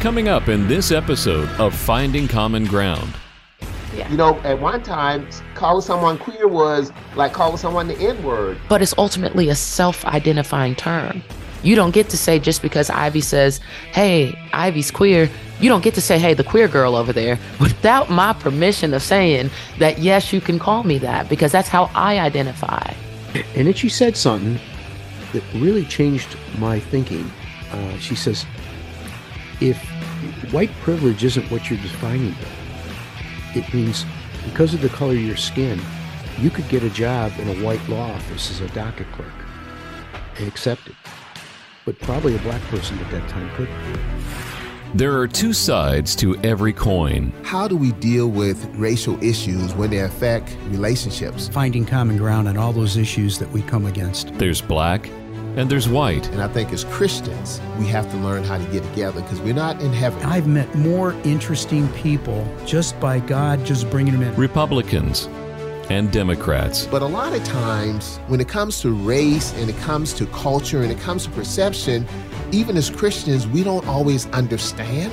Coming up in this episode of Finding Common Ground. You know, at one time, calling someone queer was like calling someone the N word. But it's ultimately a self identifying term. You don't get to say just because Ivy says, hey, Ivy's queer, you don't get to say, hey, the queer girl over there, without my permission of saying that, yes, you can call me that, because that's how I identify. And then she said something that really changed my thinking. Uh, she says, if white privilege isn't what you're defining, it means because of the color of your skin, you could get a job in a white law office as a docket clerk and accept it. But probably a black person at that time couldn't. There are two sides to every coin. How do we deal with racial issues when they affect relationships? Finding common ground on all those issues that we come against. There's black and there's white. And I think as Christians, we have to learn how to get together because we're not in heaven. I've met more interesting people just by God just bringing them in. Republicans and Democrats. But a lot of times, when it comes to race and it comes to culture and it comes to perception, even as Christians, we don't always understand.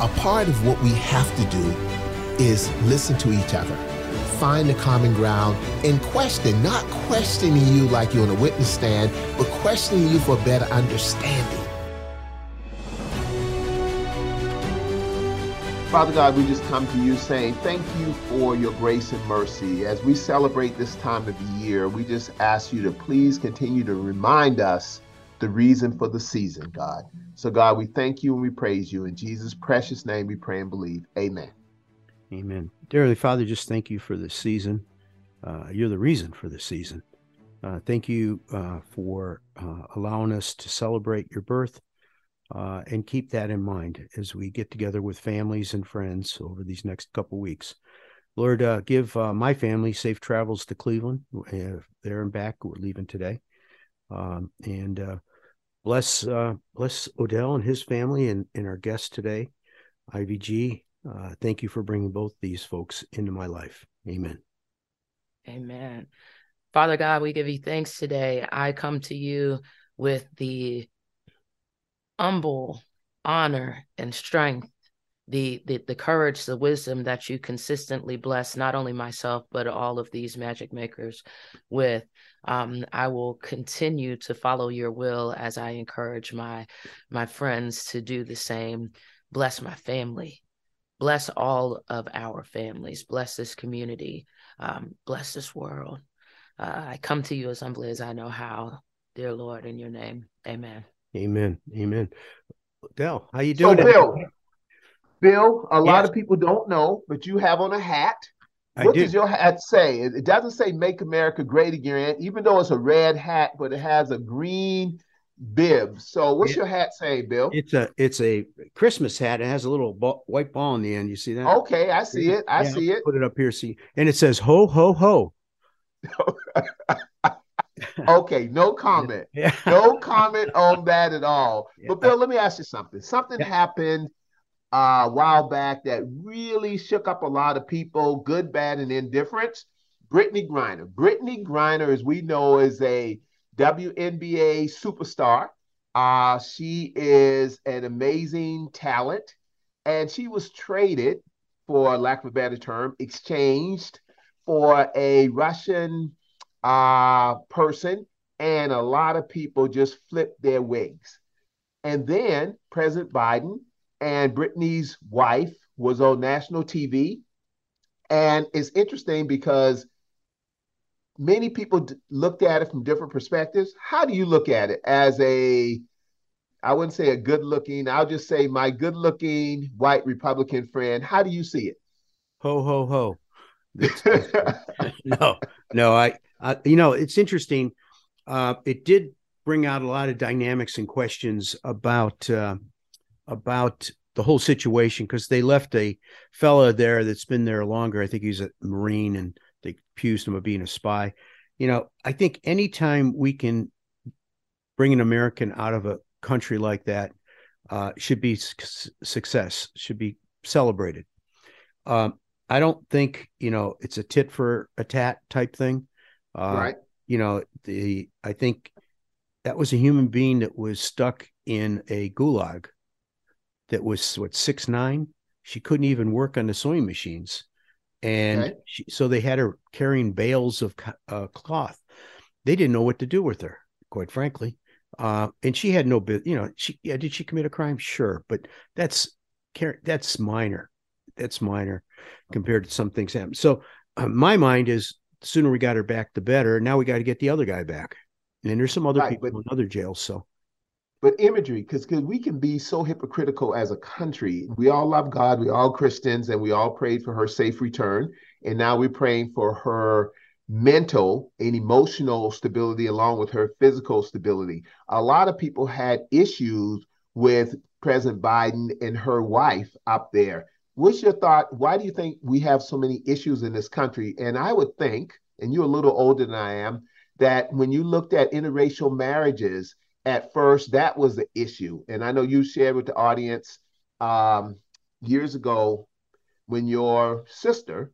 A part of what we have to do is listen to each other, find the common ground, and question, not questioning you like you're on a witness stand, but questioning you for better understanding. Father God, we just come to you saying thank you for your grace and mercy. As we celebrate this time of the year, we just ask you to please continue to remind us the reason for the season, God. So, God, we thank you and we praise you. In Jesus' precious name, we pray and believe. Amen. Amen. Dearly Father, just thank you for this season. Uh, you're the reason for this season. Uh, thank you uh, for uh, allowing us to celebrate your birth uh, and keep that in mind as we get together with families and friends over these next couple weeks. Lord, uh, give my family safe travels to Cleveland. there and back. We're leaving today. Um, and bless uh, bless Odell and his family and, and our guest today, Ivy G. Uh, thank you for bringing both these folks into my life. Amen. Amen. Father God, we give you thanks today. I come to you with the humble honor and strength the, the the courage, the wisdom that you consistently bless not only myself but all of these magic makers with. Um, I will continue to follow your will as I encourage my my friends to do the same. Bless my family, bless all of our families, bless this community, um, bless this world. Uh, I come to you as humbly as I know how, dear Lord, in your name, Amen. Amen. Amen. Dell, how you doing? So, Bill, Bill, a lot of people don't know, but you have on a hat. I what do. does your hat say? It doesn't say "Make America Great Again," even though it's a red hat, but it has a green bib. So, what's It- your hat say, Bill? It's a it's a Christmas hat. It has a little ball, white ball in the end. You see that? Okay, I see it. I Yeah, see it. Put it up here. See, and it says "Ho ho ho." Okay, no comment. Yeah. No comment on that at all. Yeah. But Bill, let me ask you something. Something happened uh, a while back that really shook up a lot of people, good, bad, and indifference. Brittney Griner. Brittney Griner, as we know, is a WNBA superstar. Uh, she is an amazing talent, and she was traded, for lack of a better term, exchanged for a Russian uh, person, and a lot of people just flipped their wigs. And then President Biden and Brittney's wife was on national TV. And it's interesting because many people d- looked at it from different perspectives. How do you look at it as a, I wouldn't say a good looking, I'll just say my good looking white Republican friend. How do you see it? Ho ho ho. no, no, I, I, you know, it's interesting. Uh, it did bring out a lot of dynamics and questions about uh, about the whole situation because they left a fella there that's been there longer. I think he's a Marine and they accused him of being a spy. You know, I think anytime we can bring an American out of a country like that uh, should be su- success, should be celebrated. Um, I don't think you know it's a tit for a tat type thing. Uh, right. You know, the I think that was a human being that was stuck in a gulag that was what six nine. She couldn't even work on the sewing machines, and Okay. she, so they had her carrying bales of uh, cloth. They didn't know what to do with her, quite frankly. Uh, and she had no. You know, she yeah. Did she commit a crime? Sure, but that's that's minor. That's minor compared to some things happen. So uh, my mind is the sooner we got her back, the better. Now we got to get the other guy back. And there's some other Right, people but- in other jails. So but imagery because we can be so hypocritical as a country. We all love god we all christians and we all prayed for her safe return and now we're praying for her mental and emotional stability along with her physical stability. A lot of people had issues with president biden and her wife up there. What's your thought? Why do you think we have so many issues in this country? And i would think and you're a little older than i am that when you looked at interracial marriages at first that was the issue. And i know you shared with the audience um, years ago when your sister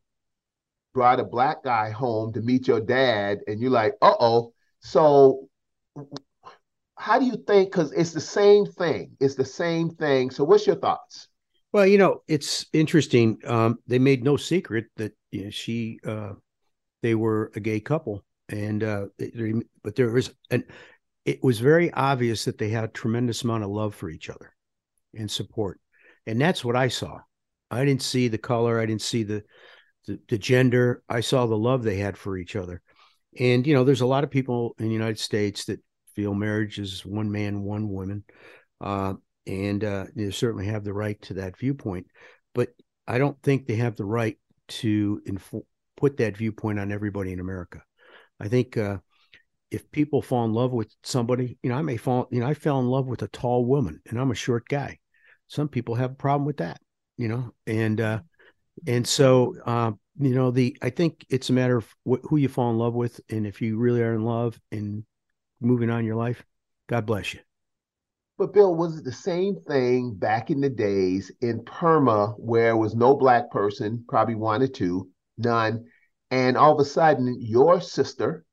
brought a black guy home to meet your dad and you're like uh-oh. So how do you think because it's the same thing it's the same thing. So what's your thoughts? Well, you know, it's interesting. Um, they made no secret that you know, she, uh, they were a gay couple, and uh, but there was, and it was very obvious that they had a tremendous amount of love for each other and support, and that's what I saw. I didn't see the color, I didn't see the, the the gender. I saw the love they had for each other, and you know, there's a lot of people in the United States that feel marriage is one man, one woman. Uh, and uh, they certainly have the right to that viewpoint. But I don't think they have the right to inf- put that viewpoint on everybody in America. I think uh, if people fall in love with somebody, you know, I may fall, you know, I fell in love with a tall woman, and I'm a short guy. Some people have a problem with that, you know, and uh, and so uh, you know, the I think it's a matter of wh- who you fall in love with, and if you really are in love and moving on your life, God bless you. But Bill, was it the same thing back in the days in Perma where was no black person, probably or two, none, and all of a sudden your sister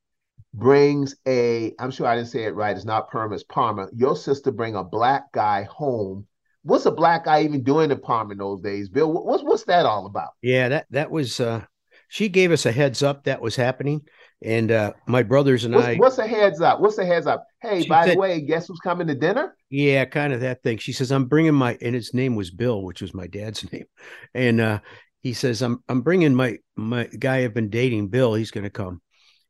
brings a, I'm sure I didn't say it right, it's not Perma, it's Parma. Your sister bring a black guy home. What's a black guy even doing in Parma in those days, Bill? What's what's that all about? Yeah, that that was uh she gave us a heads up that was happening. And uh my brothers and What's, I what's a heads up? What's a heads up? Hey, by said- the way, guess who's coming to dinner? yeah, kind of that thing. She says, I'm bringing my and his name was Bill, which was my dad's name. And uh he says, I'm I'm bringing my my guy I've been dating, Bill, he's gonna come.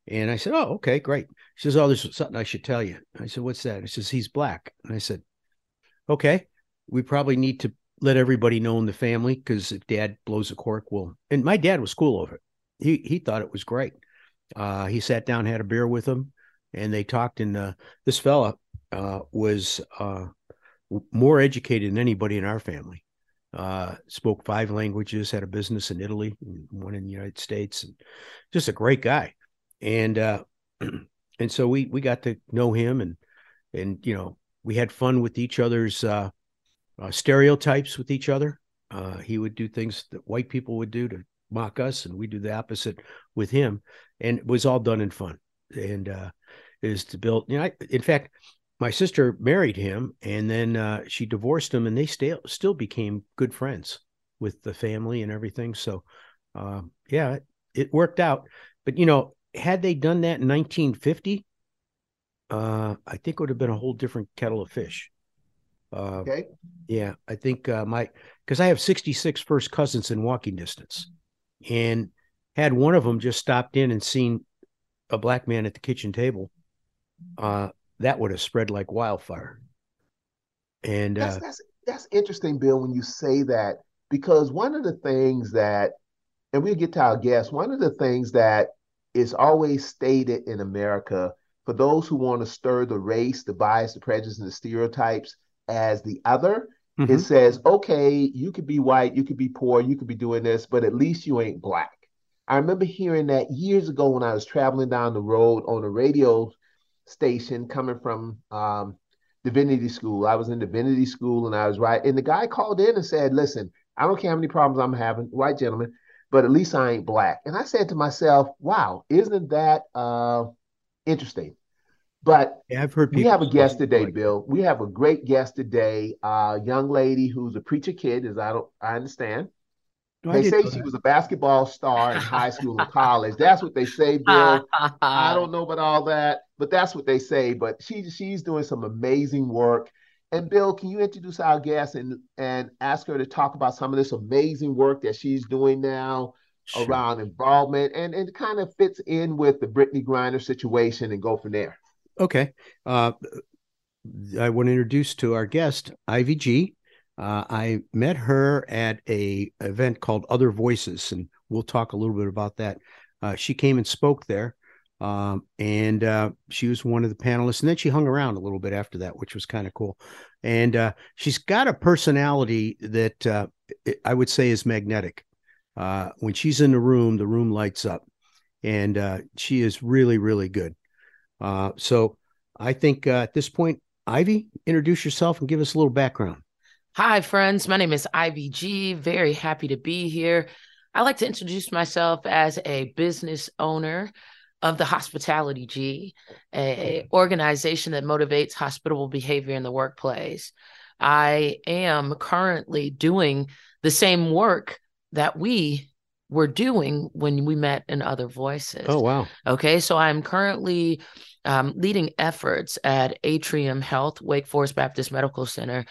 And I said, Oh, okay, great. She says, Oh, there's something I should tell you. I said, What's that? He says, He's black. And I said, Okay, we probably need to let everybody know in the family because if dad blows a cork, we'll and my dad was cool over it. He he thought it was great. Uh he sat down, had a beer with him, and they talked, and uh this fella uh was uh more educated than anybody in our family. Uh spoke five languages, had a business in Italy, one in the United States, and just a great guy. And uh and so we we got to know him and and you know we had fun with each other's uh, uh, stereotypes with each other. Uh, he would do things that white people would do to mock us, and we do the opposite with him, and it was all done in fun. And uh, is to build. You know, I, in fact, my sister married him, and then uh, she divorced him, and they still still became good friends with the family and everything. So, um, yeah, it, it worked out. But you know, had they done that in 1950, uh, I think it would have been a whole different kettle of fish. Uh, Okay. yeah, I think uh, my because I have 66 first cousins in walking distance, and had one of them just stopped in and seen a black man at the kitchen table, uh, that would have spread like wildfire. And That's uh, that's that's interesting, Bill, when you say that because one of the things that, and we'll get to our guests. One of the things that is always stated in America for those who want to stir the race, the bias, the prejudice, and the stereotypes as the other It Mhm. says, okay, you could be white, you could be poor, you could be doing this, but at least you ain't black. I remember hearing that years ago when I was traveling down the road on a radio station coming from um, divinity school. I was in divinity school and I was right. And the guy called in and said, listen, I don't care how many problems I'm having, white gentleman, but at least I ain't black. And I said to myself, wow, isn't that uh, interesting? But Yeah, I've heard we have a guest today, that. Bill. We have a great guest today, a young lady who's a preacher kid, as I don't I understand. No, They didn't say she that. was a basketball star in high school and college. That's what they say, Bill. I don't know about all that, but that's what they say. But she she's doing some amazing work. And Bill, can you introduce our guest and and ask her to talk about some of this amazing work that she's doing now Sure. around involvement and and kind of fits in with the Brittney Griner situation and go from there. Okay. Uh, I want to introduce to our guest, Ivy G. Uh, I met her at a event called Other Voices, and we'll talk a little bit about that. Uh, she came and spoke there, um, and uh, she was one of the panelists. And then she hung around a little bit after that, which was kind of cool. And uh, she's got a personality that uh, I- would say is magnetic. Uh, when she's in the room, the room lights up, and uh, she is really, really good. Uh, so I think at this point, Ivy, introduce yourself and give us a little background. Hi, friends. My name is Ivy G. Very happy to be here. I like to introduce myself as a business owner of the Hospitality G, a organization that motivates hospitable behavior in the workplace. I am currently doing the same work that we were doing when we met in Other Voices. Oh wow! Okay, so I'm currently um, leading efforts at Atrium Health, Wake Forest Baptist Medical Center.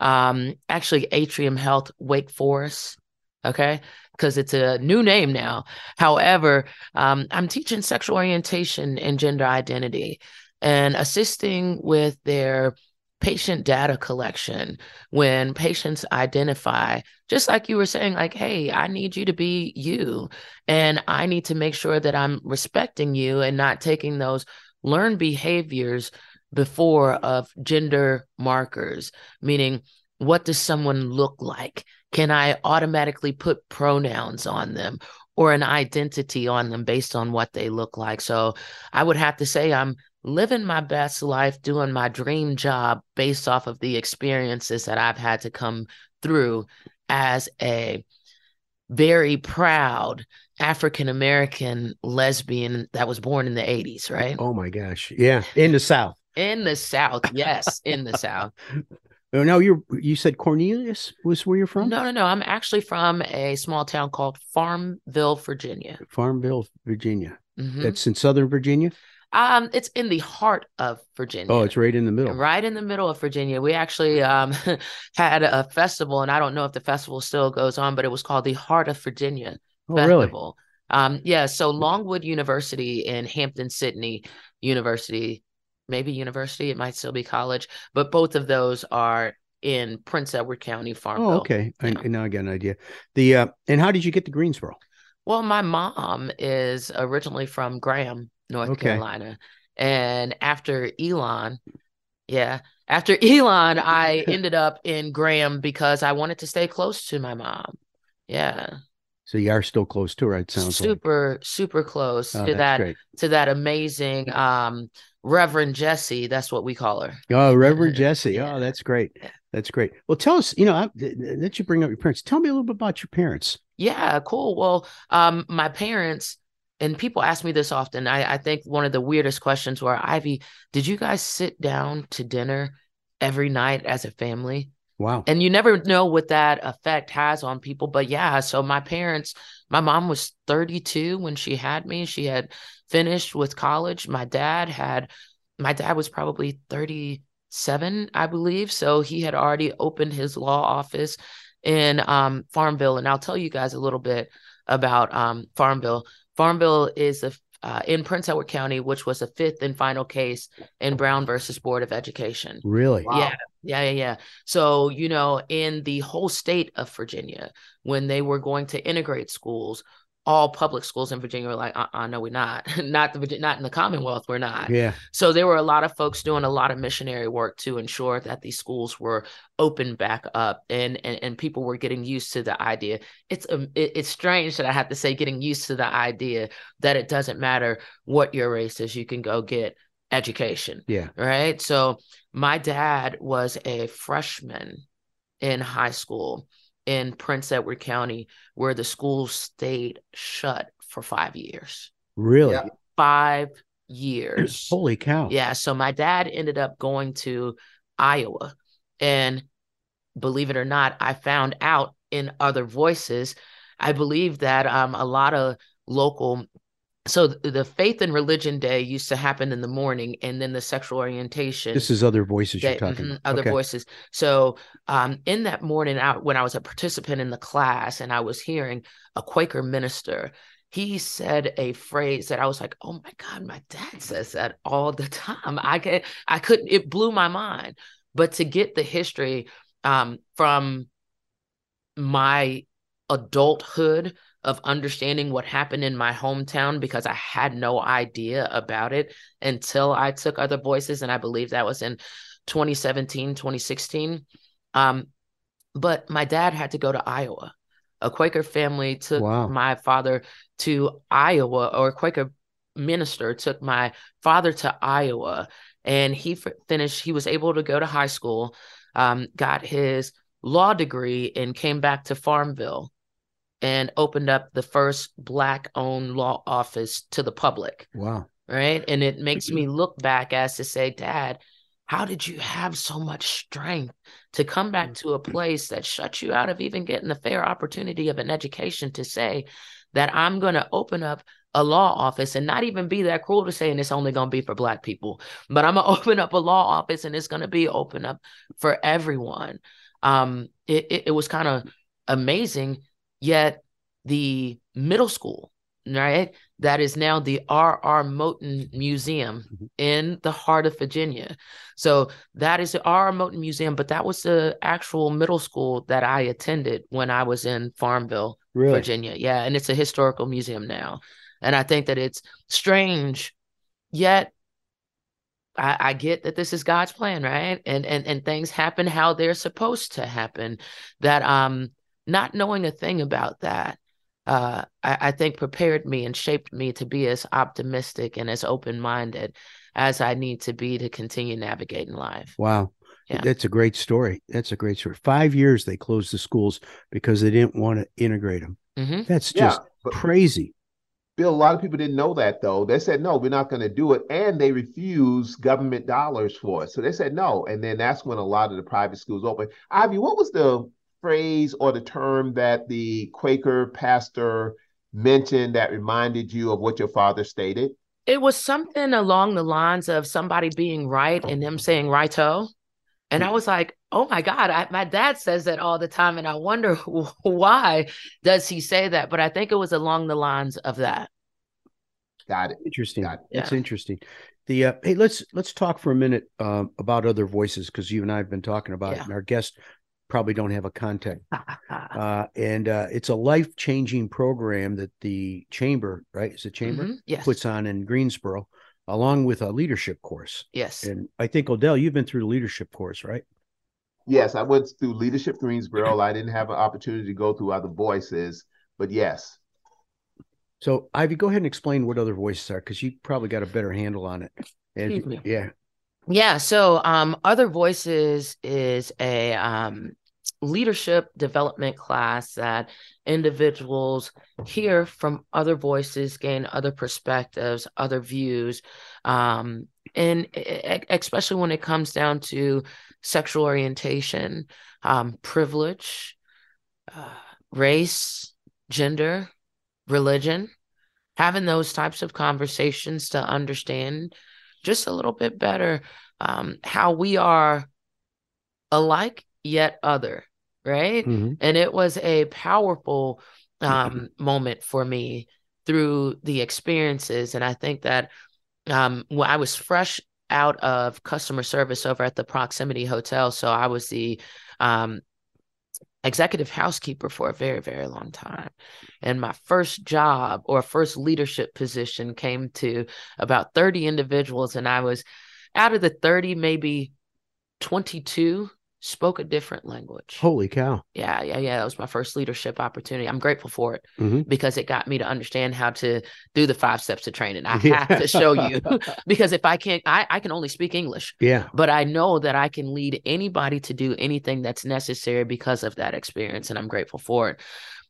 Um, actually, Atrium Health, Wake Forest. Okay, because it's a new name now. However, um, I'm teaching sexual orientation and gender identity and assisting with their patient data collection when patients identify just like you were saying like hey i need you to be you and i need to make sure that i'm respecting you and not taking those learned behaviors before of gender markers meaning what does someone look like can i automatically put pronouns on them or an identity on them based on what they look like so i would have to say i'm living my best life, doing my dream job based off of the experiences that I've had to come through as a very proud African American lesbian that was born in the 80s, right? Oh my gosh! Yeah, in the South. In the South. Yes, in the South. Oh, now you you said Cornelius was where you're from? No, no, no. I'm actually from a small town called Farmville, Virginia. Farmville, Virginia. Mhm. That's in Southern Virginia. Um, it's in the heart of Virginia. Oh, it's right in the middle. Right in the middle of Virginia. We actually um, had a festival, and I don't know if the festival still goes on, but it was called the Heart of Virginia Oh, really? Festival. Um, yeah, so Longwood University and Hampden-Sydney University, maybe university, it might still be college, but both of those are in Prince Edward County, Farmville. Oh, okay. I, Yeah. now I got an idea. The uh, and how did you get to Greensboro? Well, my mom is originally from Graham, North Okay. Carolina. And after Elon, yeah, after Elon, I ended up in Graham because I wanted to stay close to my mom. Yeah. So you are still close to her. It sounds like. super, super close Oh, to that great. to that amazing um Reverend Jesse. That's what we call her. Oh, Reverend Jesse. Yeah. Oh, that's great. That's great. Well, tell us. You know, I, let you bring up your parents. Tell me a little bit about your parents. Yeah, cool. Well, um, my parents, and people ask me this often. I, I think one of the weirdest questions were, Ivy, did you guys sit down to dinner every night as a family? Wow. And you never know what that effect has on people. But yeah, so my parents, my mom was 32 when she had me. She had finished with college. My dad had, my dad was probably 37, I believe. So he had already opened his law office in um, Farmville. And I'll tell you guys a little bit about um, Farmville. Farmville is a, uh, in Prince Edward County, which was the fifth and final case in Brown versus Board of Education. Really? Wow. Yeah, yeah, yeah, yeah. So, you know, in the whole state of Virginia, when they were going to integrate schools, all public schools in Virginia were like, uh, uh no, we're not, not the not in the Commonwealth, we're not. Yeah. So there were a lot of folks doing a lot of missionary work to ensure that these schools were open back up, and and, and people were getting used to the idea. It's um, it, it's strange that I have to say getting used to the idea that it doesn't matter what your race is, you can go get education. Yeah. Right. So my dad was a freshman in high school in Prince Edward County where the school stayed shut for five years. Really? Yeah. Five years. Holy cow. Yeah. So my dad ended up going to Iowa. And believe it or not, I found out in other voices. I believe that um, a lot of local so the faith and religion day used to happen in the morning and then the sexual orientation This is other voices day, you're talking mhm, about. other Okay. voices so um, in that morning out when i was a participant in the class and i was hearing a quaker minister he said a phrase that i was like oh my god my dad says that all the time i get i couldn't it blew my mind but to get the history um, from my adulthood of understanding what happened in my hometown because I had no idea about it until I took other voices. And I believe that was in 2017, 2016. Um, but my dad had to go to Iowa. A Quaker family took Wow. my father to Iowa, or a Quaker minister took my father to Iowa. And he f- finished, he was able to go to high school, um, got his law degree, and came back to Farmville and opened up the first black owned law office to the public Wow. right? And it makes me look back as to say dad how did you have so much strength to come back to a place that shut you out of even getting the fair opportunity of an education to say that i'm going to open up a law office and not even be that cruel to say and it's only going to be for black people but i'm going to open up a law office and it's going to be open up for everyone. Um it, it, it was kind of amazing yet the middle school right that is now the R.R. Moton Museum Mhm. in the heart of Virginia. So that is the R.R. Moton Museum, but that was the actual middle school that I attended when I was in Farmville, Really? Virginia. Yeah, and it's a historical museum now. And I think that it's strange, yet I, I get that this is God's plan, right? And and and things happen how they're supposed to happen. That um not knowing a thing about that, uh, I, I think prepared me and shaped me to be as optimistic and as open minded as I need to be to continue navigating life. Wow. Yeah. That's a great story. That's a great story. Five years they closed the schools because they didn't want to integrate them. hmm That's just but crazy. Bill, a lot of people didn't know that though. They said no, we're not going to do it, and they refused government dollars for it. So they said no, and then that's when a lot of the private schools opened. Ivy, what was the phrase or the term that the Quaker pastor mentioned that reminded you of what your father stated? It was something along the lines of somebody being right and them saying righto. And I was like, oh my God, I, my dad says that all the time. And I wonder why does he say that? But I think it was along the lines of that. Got it. Interesting. Got it. That's interesting. The uh, hey, let's let's talk for a minute um, about other voices because you and I have been talking about it, and our guests probably don't have a contact. Uh, and uh, it's a life changing program that the chamber, right? Is the chamber Mhm. Yes. puts on in Greensboro, along with a leadership course. yes. And I think Odell, you've been through the leadership course, right? Yes, I went through Leadership Greensboro. I didn't have an opportunity to go through other voices, but yes. So Ivy, go ahead and explain what other voices are because you probably got a better handle on it. And Excuse me. yeah, Yeah. So, um, Other Voices is a um, leadership development class that individuals hear from other voices, gain other perspectives, other views, um, and especially when it comes down to sexual orientation, um, privilege, uh, race, gender, religion, having those types of conversations to understand just a little bit better um, how we are alike yet other, right? Mhm. And it was a powerful um, moment for me through the experiences. And I think that um, when I was fresh out of customer service over at the Proximity Hotel, so I was the um, executive housekeeper for a very, very long time. And my first job or first leadership position came to about 30 individuals. And I was out of the 30, maybe 22 spoke a different language. Holy cow. Yeah, yeah, yeah. That was my first leadership opportunity. I'm grateful for it Mhm. because it got me to understand how to do the five steps to training. I Yeah. have to show you because if I can't, I, I can only speak English, Yeah. but I know that I can lead anybody to do anything that's necessary because of that experience. And I'm grateful for it.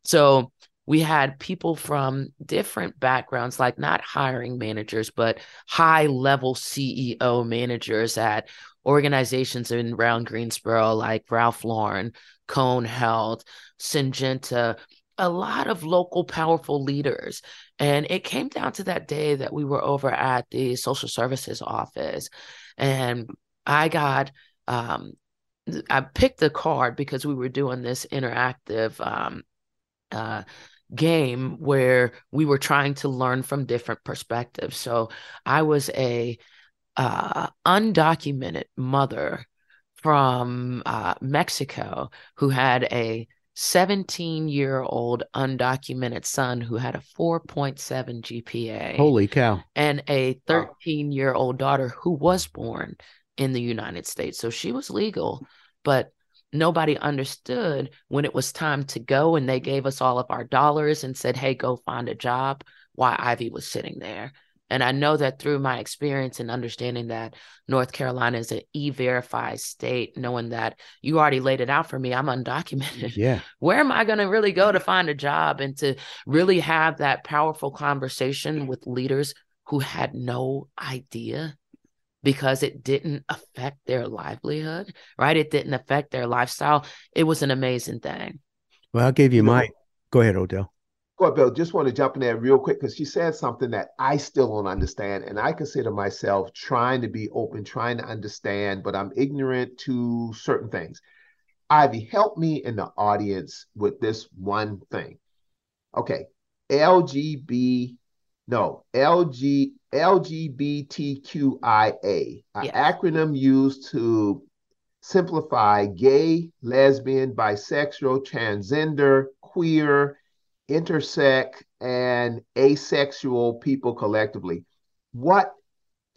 So we had people from different backgrounds, like not hiring managers, but high level CEO managers at organizations in around Greensboro, like Ralph Lauren, Cone Health, Syngenta, a lot of local powerful leaders. And it came down to that day that we were over at the social services office. And I got, um, I picked a card because we were doing this interactive um, uh, game where we were trying to learn from different perspectives. So I was a uh, undocumented mother from uh, Mexico who had a 17 year old undocumented son who had a 4.7 GPA Holy cow. and a 13 year old daughter who was born in the United States. So she was legal, but nobody understood when it was time to go and they gave us all of our dollars and said, hey, go find a job, why Ivy was sitting there. And I know that through my experience and understanding that North Carolina is an e verified state, knowing that you already laid it out for me, I'm undocumented Yeah. where am I going to really go to find a job and to really have that powerful conversation with leaders who had no idea because it didn't affect their livelihood, right? It didn't affect their lifestyle. It was an amazing thing. Well, I'll give you You my. Go ahead, Odell. Go ahead, Bill. Just want to jump in there real quick because she said something that I still don't understand. And I consider myself trying to be open, trying to understand, but I'm ignorant to certain things. Ivy, help me in the audience with this one thing. Okay. LGB, no, LG, LGBTQIA, an Yes. acronym used to simplify gay, lesbian, bisexual, transgender, queer, intersex, and asexual people collectively. What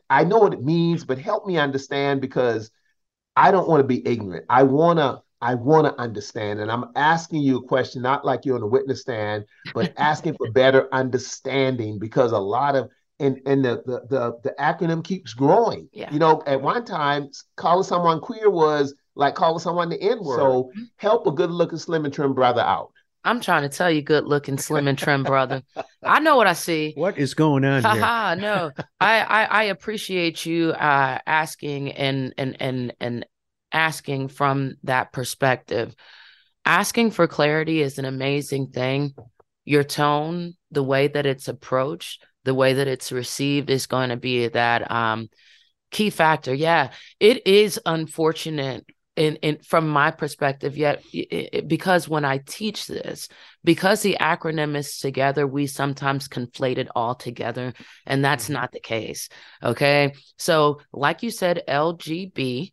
I know what it means, but help me understand because I don't want to be ignorant. I wanna I want to understand, and I'm asking you a question, not like you're on the witness stand, but asking for better understanding because a lot of and and the the the, the acronym keeps growing. Yeah. You know, at one time, calling someone queer was like calling someone the N word. So mm-hmm. help a good looking, slim and trim brother out. I'm trying to tell you, good looking, slim and trim brother. I know what I see. What is going on here? Haha, no. I, I I appreciate you uh asking and and and and asking from that perspective. Asking for clarity is an amazing thing. Your tone, the way that it's approached, the way that it's received is going to be that um key factor. Yeah, it is unfortunate in, in from my perspective yet it, it- because when i teach this because the acronym is together we sometimes conflate it all together and that's not the case okay? So like you said lgb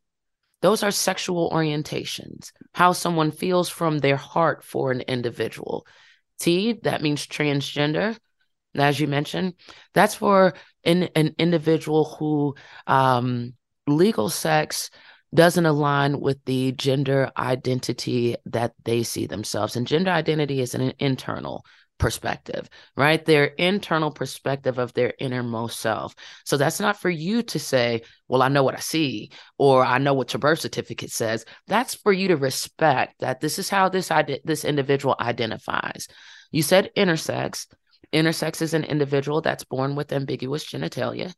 those are sexual orientations how someone feels from their heart for an individual. T that means transgender as you mentioned that's for an, an individual who um legal sex doesn't align with the gender identity that they see themselves. And gender identity is an internal perspective, right? Their internal perspective of their innermost self. So that's not for you to say, well, I know what I see, or I know what your birth certificate says. That's for you to respect that this is how this ide- this individual identifies. You said intersex. Intersex is an individual that's born with ambiguous genitalia.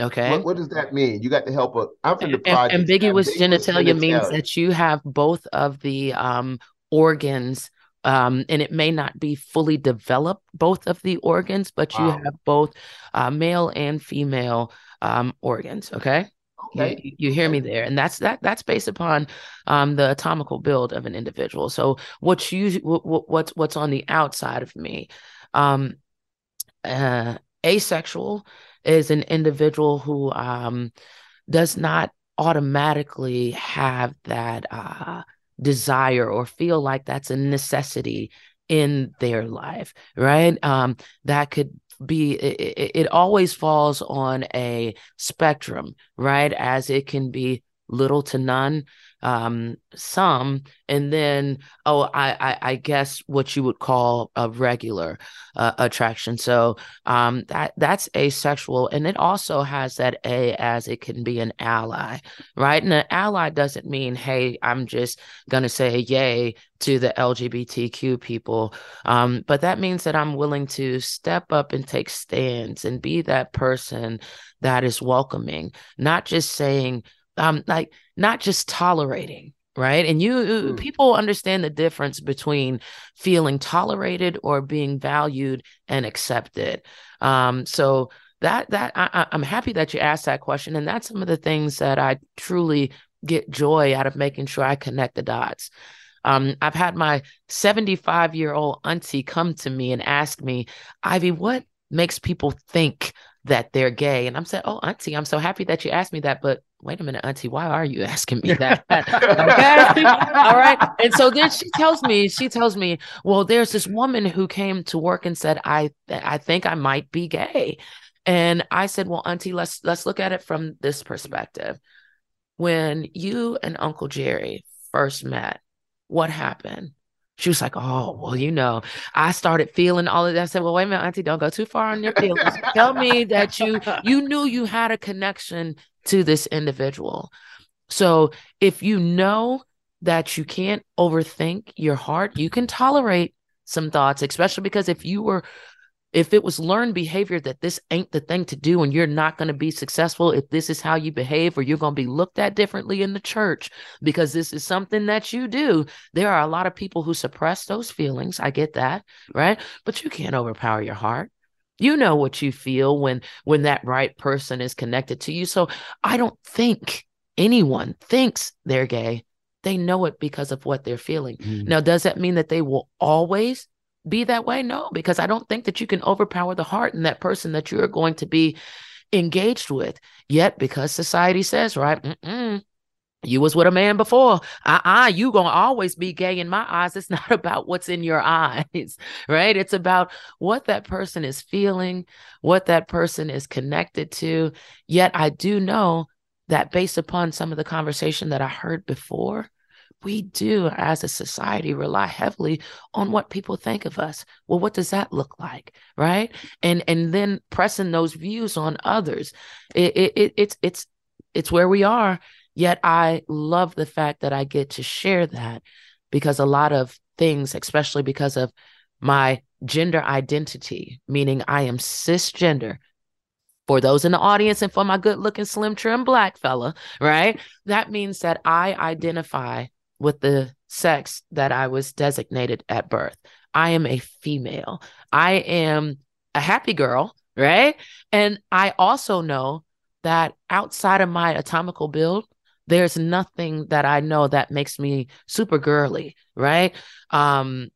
Okay. What, what does that mean? You got to help. A, I'm from the project. ambiguous genitalia means that you have both of the um, organs um, and it may not be fully developed both of the organs but you Wow. have both uh, male and female um, organs okay You- Okay. you, you hear me there and that's that that's based upon um, the atomical build of an individual so what's you what, what- what's what's on the outside of me um uh asexual is an individual who um does not automatically have that uh desire or feel like that's a necessity in their life, right? Um, that could be it, it always falls on a spectrum, right? As it can be little to none um some and then oh I, I i guess what you would call a regular uh, attraction. So um that that's asexual and it also has that a as it can be an ally right? And an ally doesn't mean hey i'm just gonna say yay to the lgbtq people um but that means that i'm willing to step up and take stands and be that person that is welcoming not just saying um like not just tolerating right and you mm. people understand the difference between feeling tolerated or being valued and accepted um so that that I, i'm happy that you asked that question and that's some of the things that i truly get joy out of making sure i connect the dots um, I've had my 75 year old auntie come to me and ask me, Ivy, what makes people think that they're gay? And I'm saying, Oh, auntie, I'm so happy that you asked me that. But wait a minute, auntie, why are you asking me that? okay. All right. And so then she tells me, she tells me, well, there's this woman who came to work and said, I I think I might be gay. And I said, well, auntie, let's let's look at it from this perspective. When you and Uncle Jerry first met, what happened? She was like, Oh, well, you know, I started feeling all of that. I said, Well, wait a minute, Auntie, don't go too far on your feelings. Tell me that you you knew you had a connection to this individual. So if you know that you can't overthink your heart, you can tolerate some thoughts, especially because if you were if it was learned behavior that this ain't the thing to do and you're not going to be successful if this is how you behave or you're going to be looked at differently in the church because this is something that you do. There are a lot of people who suppress those feelings. I get that right? But you can't overpower your heart you know what you feel when when that right person is connected to you so i don't think anyone thinks they're gay they know it because of what they're feeling mm. now does that mean that they will always be that way? No, because I don't think that you can overpower the heart in that person that you're going to be engaged with. Yet, because society says, right, you was with a man before. Uh-uh, you gonna always be gay in my eyes. It's not about what's in your eyes, right? It's about what that person is feeling, what that person is connected to. Yet I do know that based upon some of the conversation that I heard before, we do as a society rely heavily on what people think of us well what does that look like right and and then pressing those views on others it, it, it it's it's it's where we are yet i love the fact that i get to share that because a lot of things especially because of my gender identity meaning i am cisgender for those in the audience and for my good looking slim trim black fella right that means that i identify with the sex that I was designated at birth. I am a female. I am a happy girl, right? And I also know that outside of my atomical build, there's nothing that I know that makes me super girly, right? Um,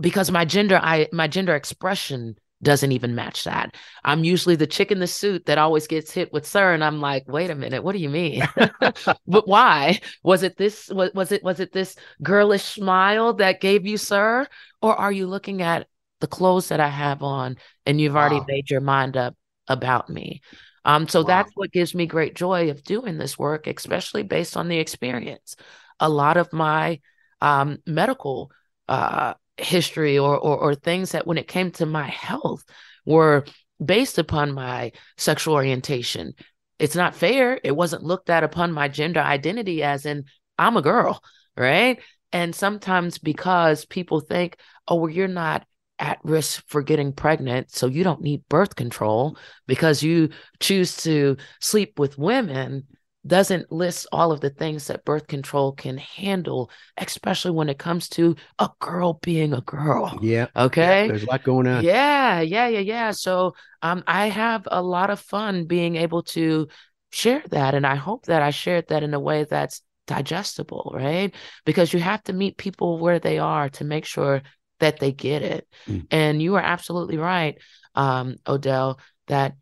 because my gender, I my gender expression doesn't even match that. I'm usually the chick in the suit that always gets hit with sir and I'm like, "Wait a minute, what do you mean?" but why? Was it this was, was it was it this girlish smile that gave you sir or are you looking at the clothes that I have on and you've already wow. made your mind up about me? Um so wow. that's what gives me great joy of doing this work, especially based on the experience. A lot of my um medical uh history or, or or things that when it came to my health were based upon my sexual orientation. It's not fair. It wasn't looked at upon my gender identity as in I'm a girl, right? And sometimes because people think, oh, well, you're not at risk for getting pregnant, so you don't need birth control because you choose to sleep with women doesn't list all of the things that birth control can handle, especially when it comes to a girl being a girl. Yeah. Okay. Yeah, there's a lot going on. Yeah. Yeah. Yeah. Yeah. So um, I have a lot of fun being able to share that. And I hope that I shared that in a way that's digestible, right? Because you have to meet people where they are to make sure that they get it. Mm. And you are absolutely right, um, Odell, that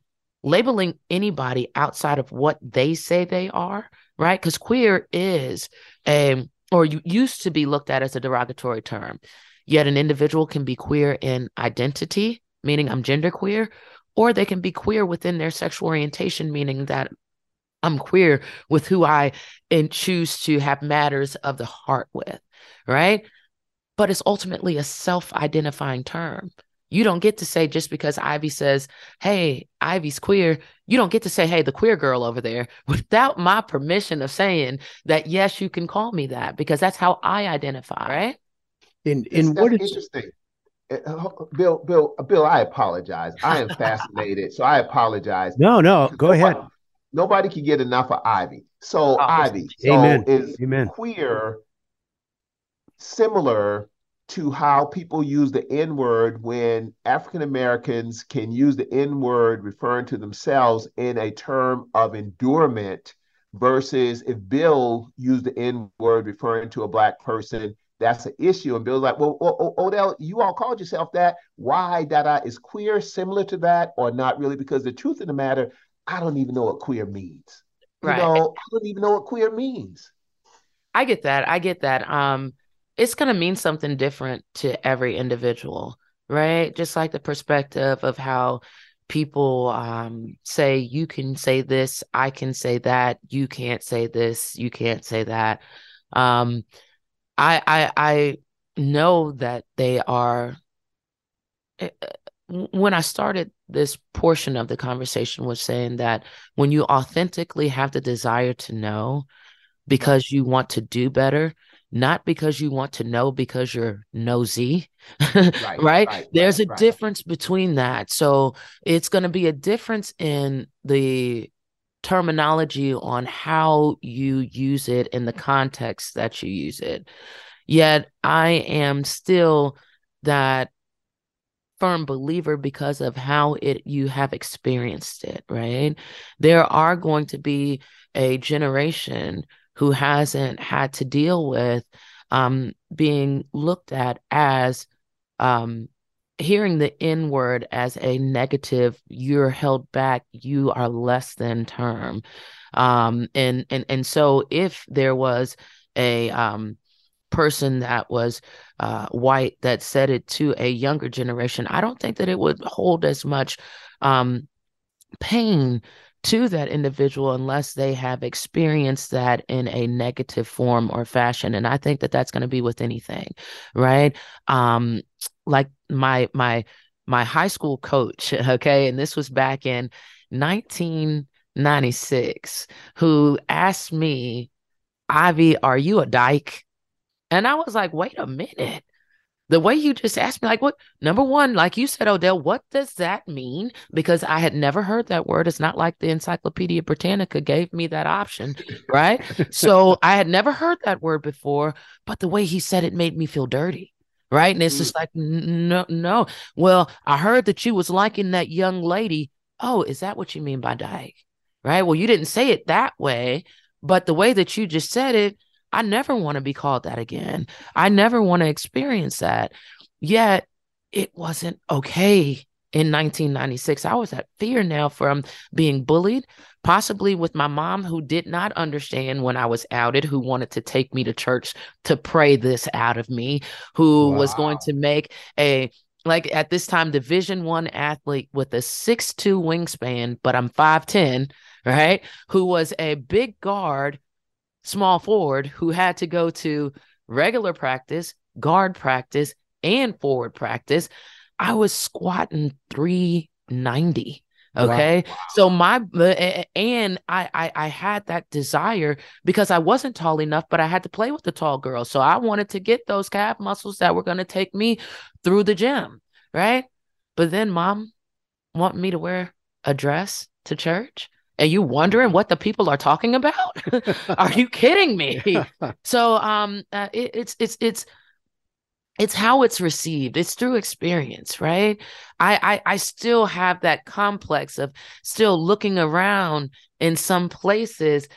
labeling anybody outside of what they say they are, right? Because queer is a or you used to be looked at as a derogatory term. Yet an individual can be queer in identity, meaning I'm genderqueer, or they can be queer within their sexual orientation, meaning that I'm queer with who I and choose to have matters of the heart with, right? But it's ultimately a self identifying term. You don't get to say just because Ivy says, Hey, Ivy's queer, you don't get to say, Hey, the queer girl over there without my permission of saying that, yes, you can call me that because that's how I identify, right? In, in what is, interesting. Uh, Bill, Bill, Bill, I apologize. I am fascinated. so I apologize. no, no, go Nobody- ahead. Nobody can get enough of Ivy. So Oh, Ivy, so is Amen. queer similar to how people use the N word when African Americans can use the N word referring to themselves in a term of endurement versus if Bill used the N word referring to a black person, that's an issue. And Bill's like, well, O- O- Odell, you all called yourself that. Why? Dada is queer similar to that or not really? Because the truth of the matter, I don't even know what queer means. You Right. know, I don't even know what queer means. I get that. I get that. Um, it's gonna mean something different to every individual, right? Just like the perspective of how people um say you can say this, I can say that, you can't say this, you can't say that. Um, I I I know that they are. eh, eh, When I started this portion of the conversation was saying that when you authentically have the desire to know because you want to do better, not because you want to know because you're nosy, right? right, There's right, a right. difference between that. So it's going to be a difference in the terminology on how you use it in the context that you use it. Yet I am still that firm believer because of how it you have experienced it, right? There are going to be a generation who hasn't had to deal with um, being looked at as um, hearing the N word as a negative, you're held back, you are less than term. Um, and and and so if there was a um person that was uh, white that said it to a younger generation, I don't think that it would hold as much um, pain to that individual unless they have experienced that in a negative form or fashion. And I think that that's going to be with anything, right? Um, like my my my high school coach, okay, and this was back in 1996, who asked me, Ivy, are you a dyke? And I was like, wait a minute. The way you just asked me, like, what? Number one, like you said, Odell, what does that mean? Because I had never heard that word. It's not like the Encyclopedia Britannica gave me that option, right? so I had never heard that word before, but the way he said it made me feel dirty, right? And it's mm. just like, no, no. Well, I heard that you was liking that young lady. Oh, is that what you mean by dyke? Right? Well, you didn't say it that way, but the way that you just said it, I never want to be called that again. I never want to experience that. Yet it wasn't okay in 1996. I was at fear now from being bullied, possibly with my mom, who did not understand when I was outed, who wanted to take me to church to pray this out of me, who was going to make a like at this time division one athlete with a six two wingspan but i'm 5'10 right who was a big guard small forward who had to go to regular practice, guard practice, and forward practice. I was squatting 390. Okay. So my uh, and I, I I had that desire because I wasn't tall enough, but I had to play with the tall girls. So I wanted to get those calf muscles that were going to take me through the gym, right? But then mom want me to wear a dress to church and you wondering what the people are talking about? Are you kidding me? So um uh, it, it's it's it's it's how it's received. It's through experience right? I, I i still have that complex of still looking around in some places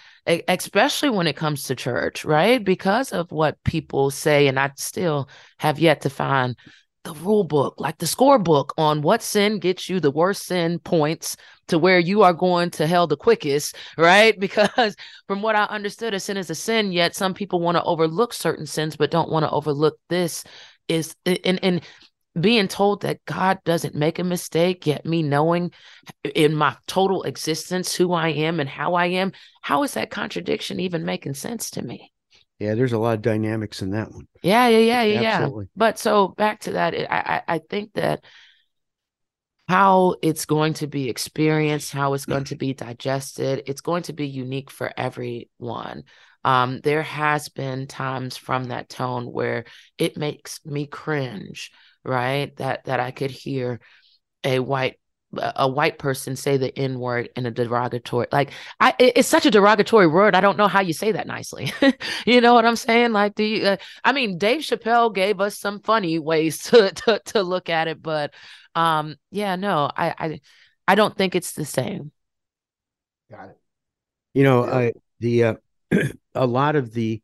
especially when it comes to church right? Because of what people say and i still have yet to find the rule book, like the scorebook on what sin gets you the worst sin points to where you are going to hell the quickest, right? Because from what I understood, a sin is a sin, yet some people want to overlook certain sins, but don't want to overlook this is and and being told that God doesn't make a mistake, yet me knowing in my total existence who I am and how I am, how is that contradiction even making sense to me? Yeah, there's a lot of dynamics in that one. Yeah, yeah, yeah, yeah, Absolutely. yeah. But so back to that, I, I I think that how it's going to be experienced, how it's going to be digested, it's going to be unique for everyone. Um, there has been times from that tone where it makes me cringe, right? That that I could hear a white a white person say the n word in a derogatory like i it's such a derogatory word i don't know how you say that nicely you know what i'm saying like do you uh, i mean dave chappelle gave us some funny ways to, to to look at it but um yeah no i i i don't think it's the same Got it. You know. I the uh, a lot of the